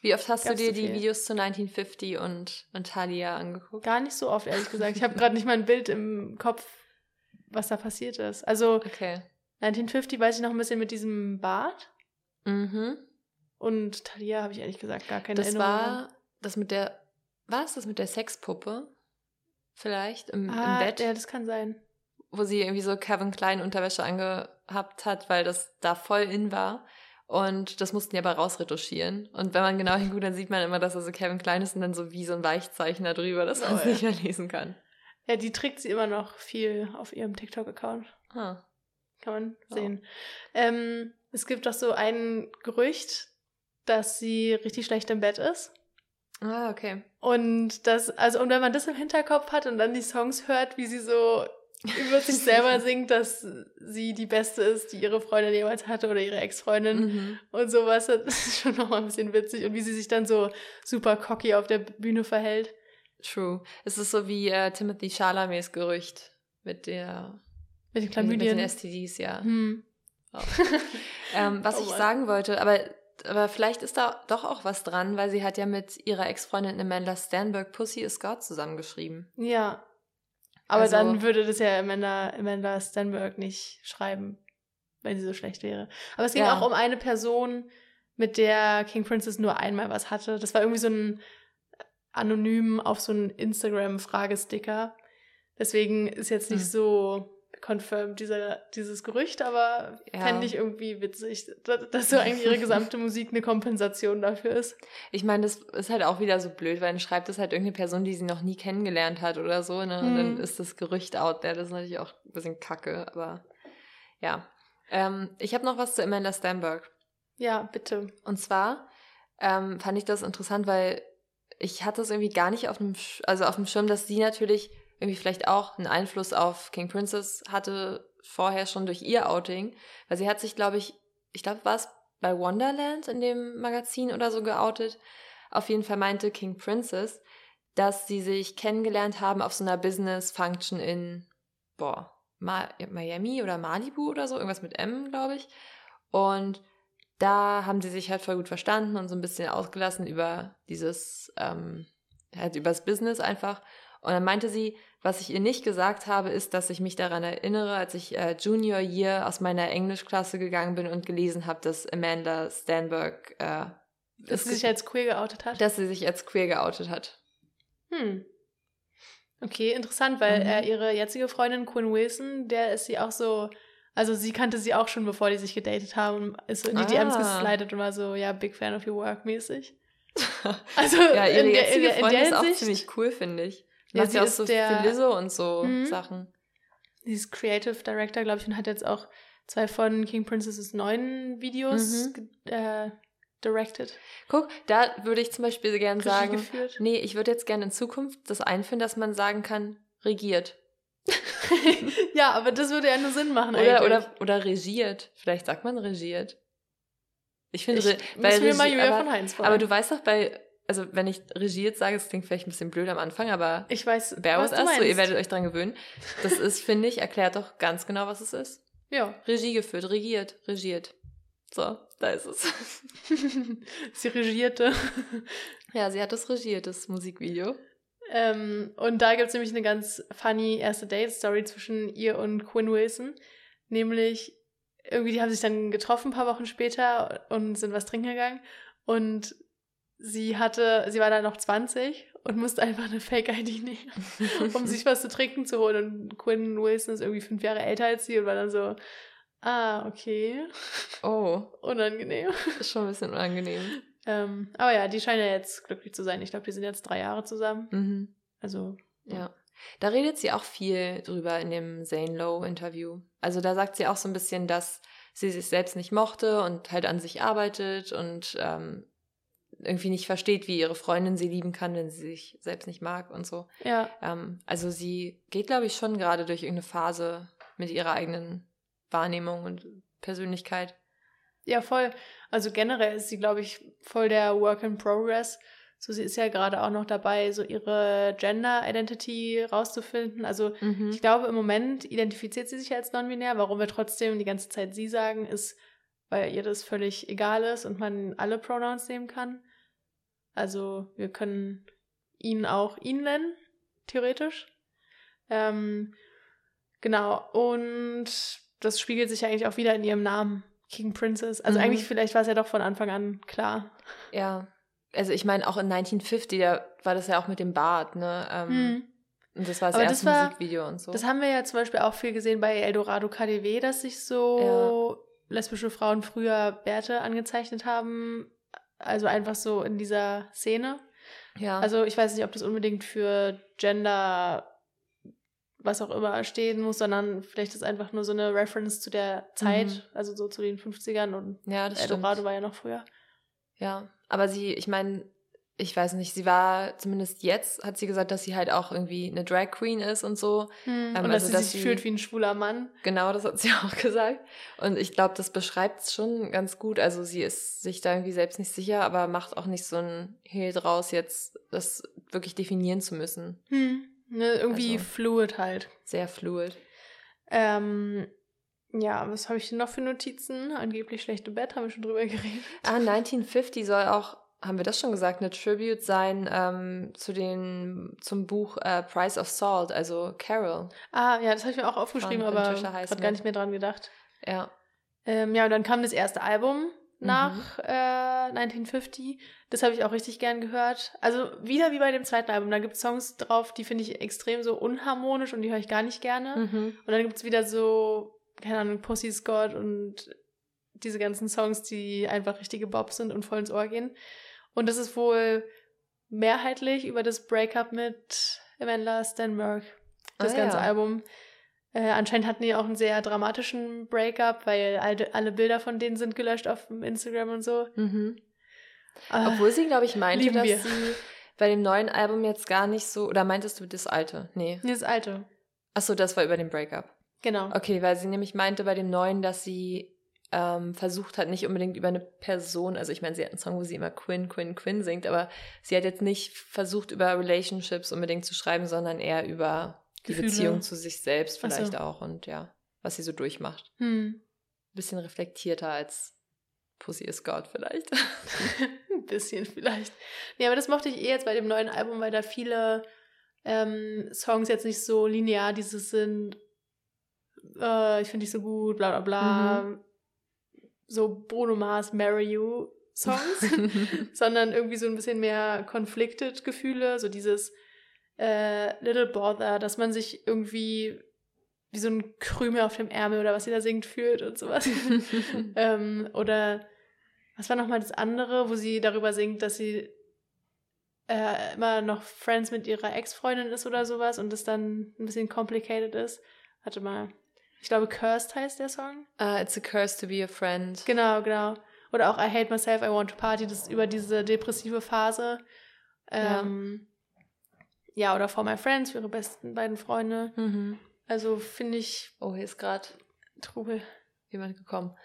Wie oft hast du dir die Videos zu 1950 und, und Talia angeguckt? Gar nicht so oft, ehrlich gesagt. Ich habe gerade nicht mal ein Bild im Kopf, was da passiert ist. Also okay. 1950 weiß ich noch ein bisschen mit diesem Bart. Mhm. Und Talia habe ich ehrlich gesagt gar keine das Erinnerung. Das war das mit der, war es das mit der Sexpuppe? Vielleicht im, ah, im Bett? Ja, das kann sein. Wo sie irgendwie so Kevin Klein Unterwäsche angehabt hat, weil das da voll in war. Und das mussten die aber rausretuschieren. Und wenn man genau hinguckt, dann sieht man immer, dass er so Kevin Klein ist und dann so wie so ein Weichzeichen da drüber, dass man es oh, nicht mehr lesen kann. Ja, die trägt sie immer noch viel auf ihrem TikTok-Account. Ah. Kann man sehen. Ähm, es gibt doch so ein Gerücht, dass sie richtig schlecht im Bett ist. Ah, okay. Und das, also, und wenn man das im Hinterkopf hat und dann die Songs hört, wie sie so über sich selber singt, dass sie die Beste ist, die ihre Freundin jemals hatte oder ihre Ex-Freundin mhm. und sowas, das ist schon nochmal ein bisschen witzig. Und wie sie sich dann so super cocky auf der Bühne verhält. True. Es ist so wie äh, Timothy Chalamets Gerücht mit der mit den Chlamydien. Mit den STDs, ja. Hm. Oh. ähm, was oh, ich sagen wollte, aber aber vielleicht ist da doch auch was dran, weil sie hat ja mit ihrer Ex-Freundin Amanda Stanberg Pussy is God zusammengeschrieben. Ja. Aber also, dann würde das ja Amanda, Amanda Stanberg nicht schreiben, wenn sie so schlecht wäre. Aber es ging ja. auch um eine Person, mit der King Princess nur einmal was hatte. Das war irgendwie so ein anonym auf so einen Instagram-Fragesticker. Deswegen ist jetzt nicht hm. so confirmed, dieser, dieses Gerücht, aber ja. fände ich irgendwie witzig, dass, so eigentlich ihre gesamte Musik eine Kompensation dafür ist. Ich meine, das ist halt auch wieder so blöd, weil dann schreibt das halt irgendeine Person, die sie noch nie kennengelernt hat oder so, ne? Und hm. dann ist das Gerücht out there. Das ist natürlich auch ein bisschen kacke, aber ja. Ähm, ich habe noch was zu Amanda Stamberg. Ja, bitte. Und zwar ähm, fand ich das interessant, weil ich hatte es irgendwie gar nicht auf dem, also auf dem Schirm, dass sie natürlich irgendwie vielleicht auch einen Einfluss auf King Princess hatte, vorher schon durch ihr Outing. Weil sie hat sich, glaube ich, ich glaube, war es bei Wonderland in dem Magazin oder so geoutet. Auf jeden Fall meinte King Princess, dass sie sich kennengelernt haben auf so einer Business Function in, boah, Miami oder Malibu oder so, irgendwas mit M, glaube ich. Und da haben sie sich halt voll gut verstanden und so ein bisschen ausgelassen über dieses, ähm, halt übers Business einfach. Und dann meinte sie, was ich ihr nicht gesagt habe, ist, dass ich mich daran erinnere, als ich äh, Junior Year aus meiner Englischklasse gegangen bin und gelesen habe, dass Amanda Stanberg äh, dass sie sich als queer geoutet hat. Dass sie sich als queer geoutet hat. Hm. Okay, interessant, weil mhm. äh, ihre jetzige Freundin Quinn Wilson, der ist sie auch so, also sie kannte sie auch schon, bevor die sich gedatet haben, ist so in die ah. DMs geslidet und war so, ja, big fan of your work mäßig. Also ja, ihre in der, in, Freundin in ist auch Sicht, ziemlich cool, finde ich. Ja, sie ja auch so der, für Lizzo und so mhm. Sachen. Sie ist Creative Director, glaube ich, und hat jetzt auch zwei von King Princesses neuen Videos mhm. äh, directed. Guck, da würde ich zum Beispiel gerne sagen, geführt. nee, ich würde jetzt gerne in Zukunft das einführen, dass man sagen kann, regiert. ja, aber das würde ja nur Sinn machen oder, eigentlich. Oder, oder regiert. Vielleicht sagt man regiert. Ich finde, ich, bei Regie, mal Julia aber, von Heinz aber du weißt doch, bei also wenn ich regiert sage, das klingt vielleicht ein bisschen blöd am Anfang, aber ich weiß, bear was with us, so ihr werdet euch dran gewöhnen. Das ist, finde ich, erklärt doch ganz genau, was es ist. Ja. Regie geführt, regiert, regiert. So, da ist es. sie regierte. Ja, sie hat das regiert, das Musikvideo. Ähm, und da gibt es nämlich eine ganz funny erste Date-Story zwischen ihr und Quinn Wilson. Nämlich, irgendwie, die haben sich dann getroffen ein paar Wochen später und sind was trinken gegangen. Und sie hatte, sie war dann noch 20 und musste einfach eine Fake-ID nehmen, um sich was zu trinken zu holen. Und Quinn Wilson ist irgendwie fünf Jahre älter als sie und war dann so, ah, okay. Oh. Unangenehm. Ist schon ein bisschen unangenehm. ähm, aber ja, die scheinen ja jetzt glücklich zu sein. Ich glaube, die sind jetzt drei Jahre zusammen. Mhm. Also. Ja. Da redet sie auch viel drüber in dem Zane Lowe-Interview. Also da sagt sie auch so ein bisschen, dass sie sich selbst nicht mochte und halt an sich arbeitet und ähm, irgendwie nicht versteht, wie ihre Freundin sie lieben kann, wenn sie sich selbst nicht mag und so. Ja. Ähm, also sie geht, glaube ich, schon gerade durch irgendeine Phase mit ihrer eigenen Wahrnehmung und Persönlichkeit. Ja, voll. Also generell ist sie, glaube ich, voll der Work in Progress. So, sie ist ja gerade auch noch dabei, so ihre Gender Identity rauszufinden. Also mhm. ich glaube, im Moment identifiziert sie sich als non-binär. Warum wir trotzdem die ganze Zeit sie sagen, ist, weil ihr das völlig egal ist und man alle Pronouns nehmen kann. Also wir können ihn auch ihn nennen, theoretisch. Ähm, genau, und das spiegelt sich eigentlich auch wieder in ihrem Namen, King Princess. Also mhm. eigentlich vielleicht war es ja doch von Anfang an klar. Ja, also ich meine auch in 1950, da war das ja auch mit dem Bart, ne? Ähm, mhm. Und das war das Aber erste das war, Musikvideo und so. Das haben wir ja zum Beispiel auch viel gesehen bei Eldorado KDW, dass sich so ja. lesbische Frauen früher Bärte angezeichnet haben also einfach so in dieser Szene. Ja. Also ich weiß nicht, ob das unbedingt für Gender was auch immer stehen muss, sondern vielleicht ist einfach nur so eine Reference zu der Zeit, mhm. also so zu den 50ern und ja, das Eldorado stimmt. war ja noch früher. Ja, aber sie, ich meine, ich weiß nicht, sie war zumindest jetzt, hat sie gesagt, dass sie halt auch irgendwie eine Drag Queen ist und so. Hm, ähm, und also, dass sie dass sich sie, fühlt wie ein schwuler Mann. Genau, das hat sie auch gesagt. Und ich glaube, das beschreibt es schon ganz gut. Also sie ist sich da irgendwie selbst nicht sicher, aber macht auch nicht so ein Hehl draus, jetzt das wirklich definieren zu müssen. Hm, ne, irgendwie also, fluid halt. Sehr fluid. Ähm, ja, was habe ich denn noch für Notizen? Angeblich schlechte Bett, haben wir schon drüber geredet. Ah, 1950 soll auch haben wir das schon gesagt, eine Tribute sein ähm, zu den, zum Buch äh, Price of Salt, also Carol. Ah, ja, das habe ich mir auch aufgeschrieben, aber habe gar nicht mehr dran gedacht. Ja. Ähm, ja, und dann kam das erste Album, nach mhm. äh, 1950. Das habe ich auch richtig gern gehört. Also wieder wie bei dem zweiten Album. Da gibt es Songs drauf, die finde ich extrem so unharmonisch und die höre ich gar nicht gerne. Mhm. Und dann gibt es wieder so, keine Ahnung, Pussy's God und diese ganzen Songs, die einfach richtige Bobs sind und voll ins Ohr gehen. Und das ist wohl mehrheitlich über das Breakup mit Amanda Stenberg, das ah, ganze ja. Album. Äh, anscheinend hatten die auch einen sehr dramatischen Breakup, weil alle, alle Bilder von denen sind gelöscht auf Instagram und so. Mhm. Äh, Obwohl sie, glaube ich, meinte, dass wir. sie bei dem neuen Album jetzt gar nicht so. Oder meintest du das alte? Nee. Nee, das alte. Achso, das war über den Breakup. Genau. Okay, weil sie nämlich meinte bei dem neuen, dass sie ähm, versucht hat, nicht unbedingt über eine Person, also ich meine, sie hat einen Song, wo sie immer Quinn, Quinn, Quinn singt, aber sie hat jetzt nicht versucht, über Relationships unbedingt zu schreiben, sondern eher über Gefühle. die Beziehung zu sich selbst vielleicht so. auch und ja, was sie so durchmacht. Hm. Bisschen reflektierter als Pussy is God vielleicht. Ein bisschen vielleicht. Nee, aber das mochte ich eh jetzt bei dem neuen Album, weil da viele ähm, Songs jetzt nicht so linear dieses sind, äh, ich finde dich so gut, bla bla bla. Mhm so Bruno Mars Marry You Songs, sondern irgendwie so ein bisschen mehr conflicted Gefühle, so dieses äh, Little Bother, dass man sich irgendwie wie so ein Krümel auf dem Ärmel oder was sie da singt fühlt und sowas. ähm, oder was war nochmal das andere, wo sie darüber singt, dass sie äh, immer noch Friends mit ihrer Ex-Freundin ist oder sowas und das dann ein bisschen complicated ist. Warte mal. Ich glaube, Cursed heißt der Song. Uh, it's a curse to be a friend. Genau, genau. Oder auch I Hate Myself, I Want to Party, das ist über diese depressive Phase. Ähm, ja. ja. oder For My Friends, für ihre besten beiden Freunde. Mhm. Also finde ich. Oh, hier ist gerade Trubel. Jemand gekommen.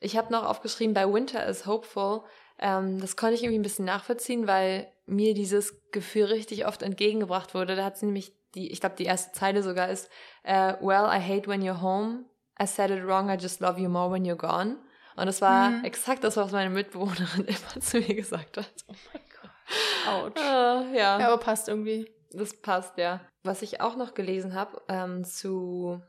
Ich habe noch aufgeschrieben, bei Winter is Hopeful. Ähm, das konnte ich irgendwie ein bisschen nachvollziehen, weil mir dieses Gefühl richtig oft entgegengebracht wurde. Da hat sie nämlich die, ich glaube, die erste Zeile sogar ist, uh, Well, I hate when you're home. I said it wrong, I just love you more when you're gone. Und das war mhm. exakt das, was meine Mitbewohnerin immer zu mir gesagt hat. Oh mein Gott. Autsch. Uh, ja. ja. Aber passt irgendwie. Das passt, ja. Was ich auch noch gelesen habe ähm, zu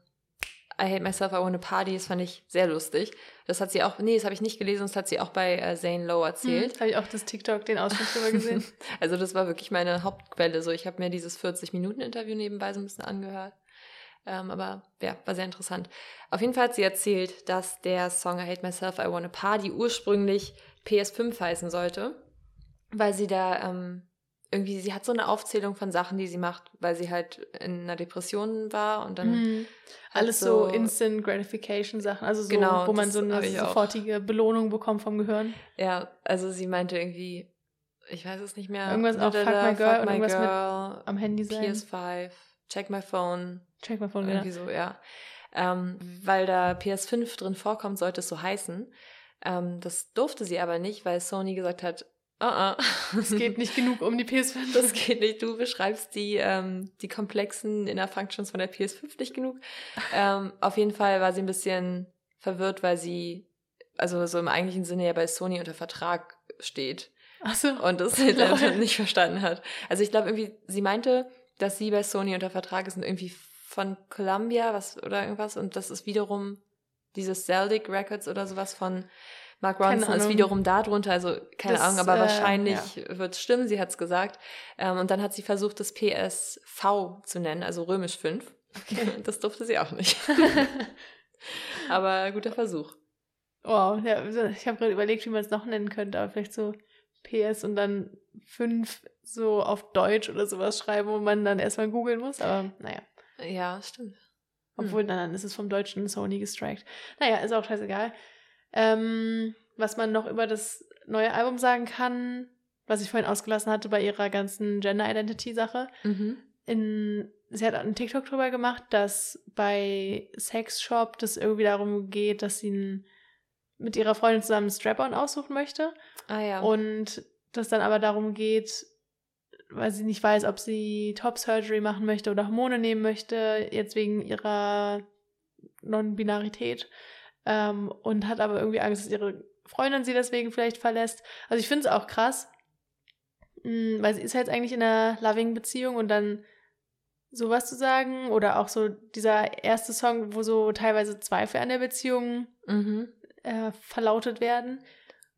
I Hate Myself, I Want a Party, das fand ich sehr lustig. Das hat sie auch, nee, das habe ich nicht gelesen, das hat sie auch bei äh, Zane Lowe erzählt. Hm, habe ich auch das TikTok, den Ausschnitt drüber gesehen. also das war wirklich meine Hauptquelle. So, ich habe mir dieses 40-Minuten-Interview nebenbei so ein bisschen angehört. Ähm, aber ja, war sehr interessant. Auf jeden Fall hat sie erzählt, dass der Song I Hate Myself, I Want a Party ursprünglich PS5 heißen sollte, weil sie da ähm, irgendwie, sie hat so eine Aufzählung von Sachen, die sie macht, weil sie halt in einer Depression war und dann. Mhm. Alles so, so, Instant Gratification Sachen, also so, genau, wo man so eine sofortige auch. Belohnung bekommt vom Gehirn. Ja, also sie meinte irgendwie, ich weiß es nicht mehr. Irgendwas auch Fuck My Girl fuck und irgendwas girl, mit am Handy sein. PS5, Check My Phone. Check My Phone, Irgendwie genau. so, ja. Ähm, weil da PS5 drin vorkommt, sollte es so heißen. Ähm, das durfte sie aber nicht, weil Sony gesagt hat, Uh -uh. Es geht nicht genug um die PS5. Das geht nicht. Du beschreibst die, ähm, die komplexen Inner Functions von der PS5 nicht genug. Ähm, auf jeden Fall war sie ein bisschen verwirrt, weil sie, also so im eigentlichen Sinne ja bei Sony unter Vertrag steht. Ach so. Und das halt nicht verstanden hat. Also ich glaube irgendwie, sie meinte, dass sie bei Sony unter Vertrag ist und irgendwie von Columbia was oder irgendwas und das ist wiederum dieses Celtic Records oder sowas von Mark Ronson ist wiederum da drunter, also keine das, Ahnung, aber äh, wahrscheinlich ja. wird es stimmen, sie hat es gesagt. Ähm, und dann hat sie versucht, das PSV zu nennen, also römisch 5. Okay. Das durfte sie auch nicht. aber guter Versuch. Wow, ja, ich habe gerade überlegt, wie man es noch nennen könnte, aber vielleicht so PS und dann 5 so auf Deutsch oder sowas schreiben, wo man dann erstmal googeln muss, aber naja. Ja, stimmt. Obwohl, hm. dann ist es vom deutschen Sony gestrikt. Naja, ist auch scheißegal. Ähm, was man noch über das neue Album sagen kann, was ich vorhin ausgelassen hatte bei ihrer ganzen Gender Identity Sache. Mhm. In, sie hat einen TikTok drüber gemacht, dass bei Sex Shop das irgendwie darum geht, dass sie ein, mit ihrer Freundin zusammen einen Strap-on aussuchen möchte. Ah ja. Und das dann aber darum geht, weil sie nicht weiß, ob sie Top-Surgery machen möchte oder Hormone nehmen möchte, jetzt wegen ihrer Non-Binarität ähm, und hat aber irgendwie Angst, dass ihre Freundin sie deswegen vielleicht verlässt. Also ich finde es auch krass, mh, hm, weil sie ist halt eigentlich in einer Loving-Beziehung und dann sowas zu sagen oder auch so dieser erste Song, wo so teilweise Zweifel an der Beziehung mhm. äh, verlautet werden.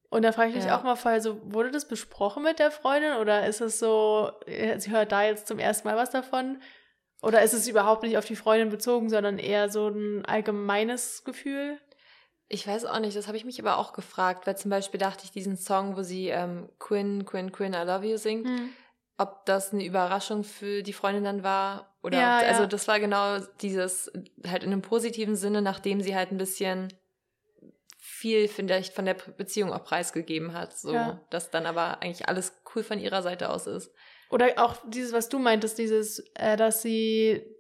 Und da frage ich mich ja. auch mal vorher so, wurde das besprochen mit der Freundin oder ist es so, sie hört da jetzt zum ersten Mal was davon? Oder ist es überhaupt nicht auf die Freundin bezogen, sondern eher so ein allgemeines Gefühl? Ich weiß auch nicht, das habe ich mich aber auch gefragt, weil zum Beispiel dachte ich, diesen Song, wo sie ähm, Quinn, Quinn, Quinn, I love you singt, hm. ob das eine Überraschung für die Freundin dann war oder ja, ob, also ja. das war genau dieses, halt in einem positiven Sinne, nachdem sie halt ein bisschen viel vielleicht von der Beziehung auch preisgegeben hat, so ja. dass dann aber eigentlich alles cool von ihrer Seite aus ist. Oder auch dieses, was du meintest, dieses, äh, dass sie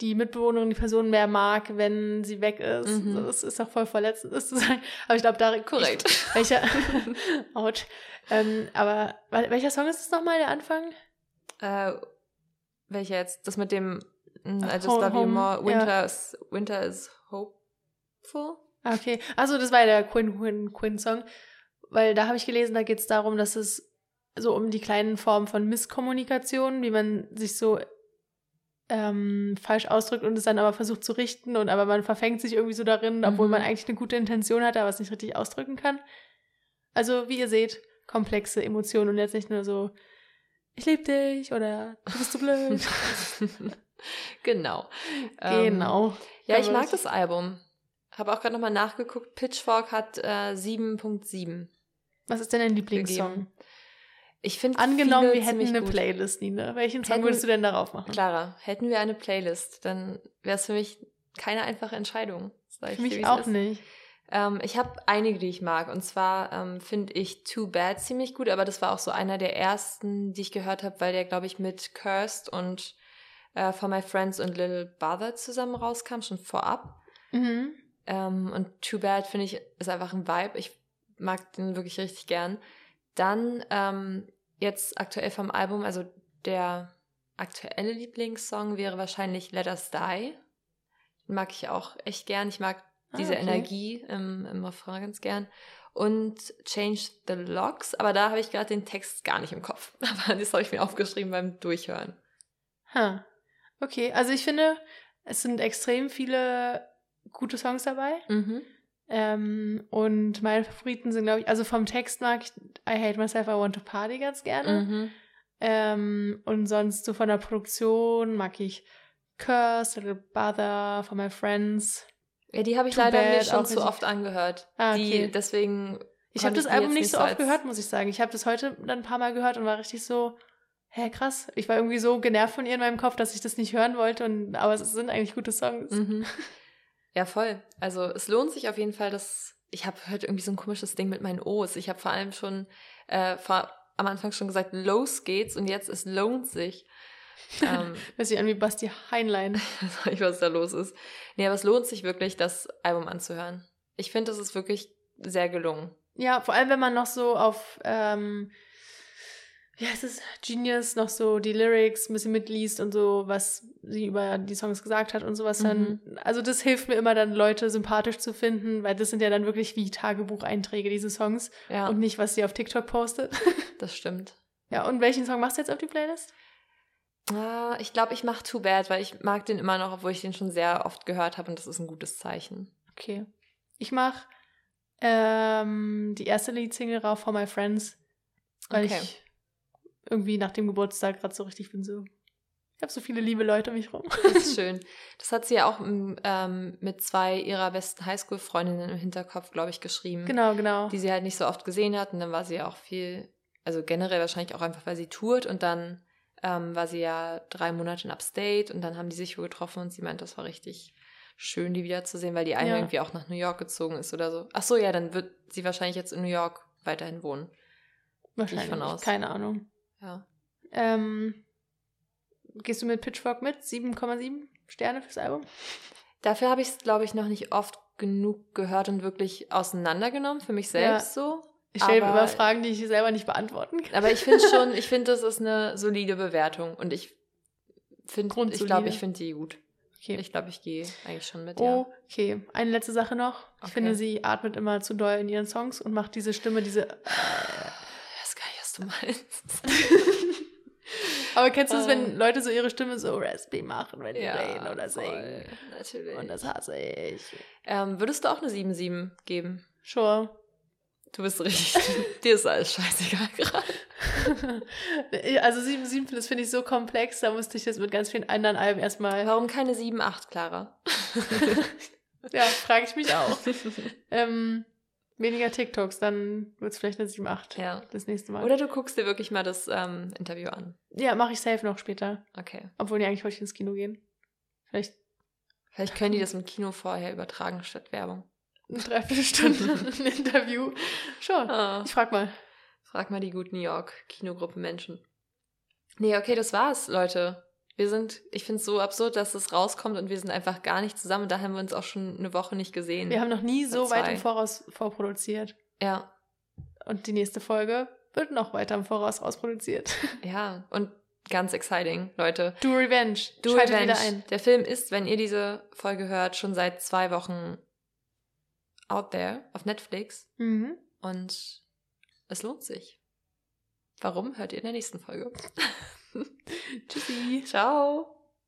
die Mitbewohnerin, die Person mehr mag, wenn sie weg ist. Mhm. Das ist doch voll verletzend, das zu sagen. Aber ich glaube, da korrekt. Ich, welcher? Autsch. Ähm, aber welcher Song ist das nochmal, der Anfang? Äh, welcher jetzt? Das mit dem mm, I just love you more. Winter, ja. is, winter is hopeful. Ah, okay, also das war ja der Quinn Quinn Quinn Song, weil da habe ich gelesen, da geht es darum, dass es so um die kleinen Formen von Misskommunikation, wie man sich so ähm, falsch ausdrückt und es dann aber versucht zu richten und aber man verfängt sich irgendwie so darin, obwohl mhm. man eigentlich eine gute Intention hat, aber es nicht richtig ausdrücken kann. Also wie ihr seht, komplexe Emotionen und jetzt nicht nur so ich liebe dich oder du bist so blöd. genau. Genau. Ähm, ja, ich mag das Album. Habe auch gerade nochmal nachgeguckt. Pitchfork hat äh, 7.7. Was ist denn dein Lieblingssong? Gegeben. Ich finde Angenommen, wir hätten eine gut. Playlist, Nina. Welchen Song hätten, würdest du denn darauf machen? Clara, hätten wir eine Playlist, dann wäre es für mich keine einfache Entscheidung. Für mich auch ist. nicht. Ähm, ich habe einige, die ich mag. Und zwar ähm, finde ich Too Bad ziemlich gut, aber das war auch so einer der ersten, die ich gehört habe, weil der, glaube ich, mit Cursed und äh, For My Friends und Little Brother zusammen rauskam, schon vorab. Mhm. Ähm, und Too Bad, finde ich, ist einfach ein Vibe. Ich mag den wirklich richtig gern. Dann ähm, jetzt aktuell vom Album, also der aktuelle Lieblingssong wäre wahrscheinlich Let Us Die. Den mag ich auch echt gern. Ich mag ah, diese okay. Energie im, im Refrain ganz gern. Und Change the Locks, aber da habe ich gerade den Text gar nicht im Kopf. Aber das habe ich mir aufgeschrieben beim Durchhören. Ha. Okay, also ich finde, es sind extrem viele gute Songs dabei. Mhm. Ähm, und meine Favoriten sind, glaube ich, also vom Text mag ich I Hate Myself, I Want to Party ganz gerne. Mhm. Ähm, und sonst so von der Produktion mag ich Curse, Little Brother, For My Friends. Ja, die habe ich leider mir schon zu oft angehört. Ah, okay. Die, deswegen. Ich habe das Album nicht so oft gehört, muss ich sagen. Ich habe das heute dann ein paar Mal gehört und war richtig so, hä, krass. Ich war irgendwie so genervt von ihr in meinem Kopf, dass ich das nicht hören wollte. Und, aber es sind eigentlich gute Songs. Mhm. Ja, voll. Also es lohnt sich auf jeden Fall, dass ich habe heute irgendwie so ein komisches Ding mit meinen O's. Ich habe vor allem schon äh, vor, am Anfang schon gesagt, los geht's und jetzt es lohnt sich. Ähm, Hört sich an wie Basti Heinlein. ich weiß, was da los ist. Nee, aber es lohnt sich wirklich, das Album anzuhören. Ich finde, es ist wirklich sehr gelungen. Ja, vor allem, wenn man noch so auf ähm, wie heißt es, Genius noch so die Lyrics ein bisschen mitliest und so, was sie über die Songs gesagt hat und sowas mhm. dann. Also das hilft mir immer dann, Leute sympathisch zu finden, weil das sind ja dann wirklich wie Tagebucheinträge, diese Songs. Ja. Und nicht, was sie auf TikTok postet. Das stimmt. Ja, und welchen Song machst du jetzt auf die Playlist? Uh, ich glaube, ich mache Too Bad, weil ich mag den immer noch, obwohl ich den schon sehr oft gehört habe und das ist ein gutes Zeichen. Okay. Ich mache ähm, die erste Leadsingle rauf For My Friends, weil okay. ich irgendwie nach dem Geburtstag gerade so richtig bin so. Ich habe so viele liebe Leute um mich rum. Das ist schön. Das hat sie ja auch ähm, mit zwei ihrer besten Highschool-Freundinnen im Hinterkopf, glaube ich, geschrieben. Genau, genau. Die sie halt nicht so oft gesehen hat. Und dann war sie ja auch viel, also generell wahrscheinlich auch einfach, weil sie tourt. Und dann ähm, war sie ja drei Monate in Upstate. Und dann haben die sich wohl getroffen. Und sie meint, das war richtig schön, die wiederzusehen, weil die eine ja. irgendwie auch nach New York gezogen ist oder so. Ach so, ja, dann wird sie wahrscheinlich jetzt in New York weiterhin wohnen. Wahrscheinlich, von aus. keine Ahnung. Ja. Ähm, gehst du mit Pitchfork mit? 7,7 Sterne fürs Album? Dafür habe ich es, glaube ich, noch nicht oft genug gehört und wirklich auseinandergenommen, für mich selbst ja. so. Ich stelle immer Fragen, die ich selber nicht beantworten kann. Aber ich finde schon, ich finde, das ist eine solide Bewertung und ich finde, ich glaube, ich finde die gut. Okay. Ich glaube, ich gehe eigentlich schon mit, ja. Okay, eine letzte Sache noch. Ich okay. finde, sie atmet immer zu doll in ihren Songs und macht diese Stimme, diese du meinst. Aber kennst du es, wenn Leute so ihre Stimme so raspy machen, wenn die ja, reden oder singen? Natürlich. Und das hasse ich. Ähm, würdest du auch eine 7-7 geben? Sure. Du bist richtig. dir ist alles scheißegal gerade. also 7, 7, das finde ich so komplex, da musste ich jetzt mit ganz vielen anderen Alben erstmal. Warum keine 7, 8, Clara? ja, frage ich mich auch. ähm, weniger TikToks, dann wird es vielleicht eine 7, 8 ja. das nächste Mal. Oder du guckst dir wirklich mal das ähm, Interview an. Ja, mache ich safe noch später. Okay. Obwohl, nee, eigentlich wollte ich ins Kino gehen. Vielleicht. Vielleicht können die das im Kino vorher übertragen statt Werbung. Eine Dreiviertelstunde ein Interview. Schon. Ah. Ich frag mal. Frag mal die guten New York Kinogruppe Menschen. Nee, okay, das war's, Leute. Wir sind, ich finde es so absurd, dass es rauskommt und wir sind einfach gar nicht zusammen. Da haben wir uns auch schon eine Woche nicht gesehen. Wir haben noch nie so weit im Voraus vorproduziert. Ja. Und die nächste Folge wird noch weiter im Voraus rausproduziert. Ja, und ganz exciting, Leute. Do Revenge. Do Schaltet Revenge. Wieder ein. Der Film ist, wenn ihr diese Folge hört, schon seit zwei Wochen out there auf Netflix. Mhm. Und es lohnt sich. Warum hört ihr in der nächsten Folge? Tschüssi. Ciao.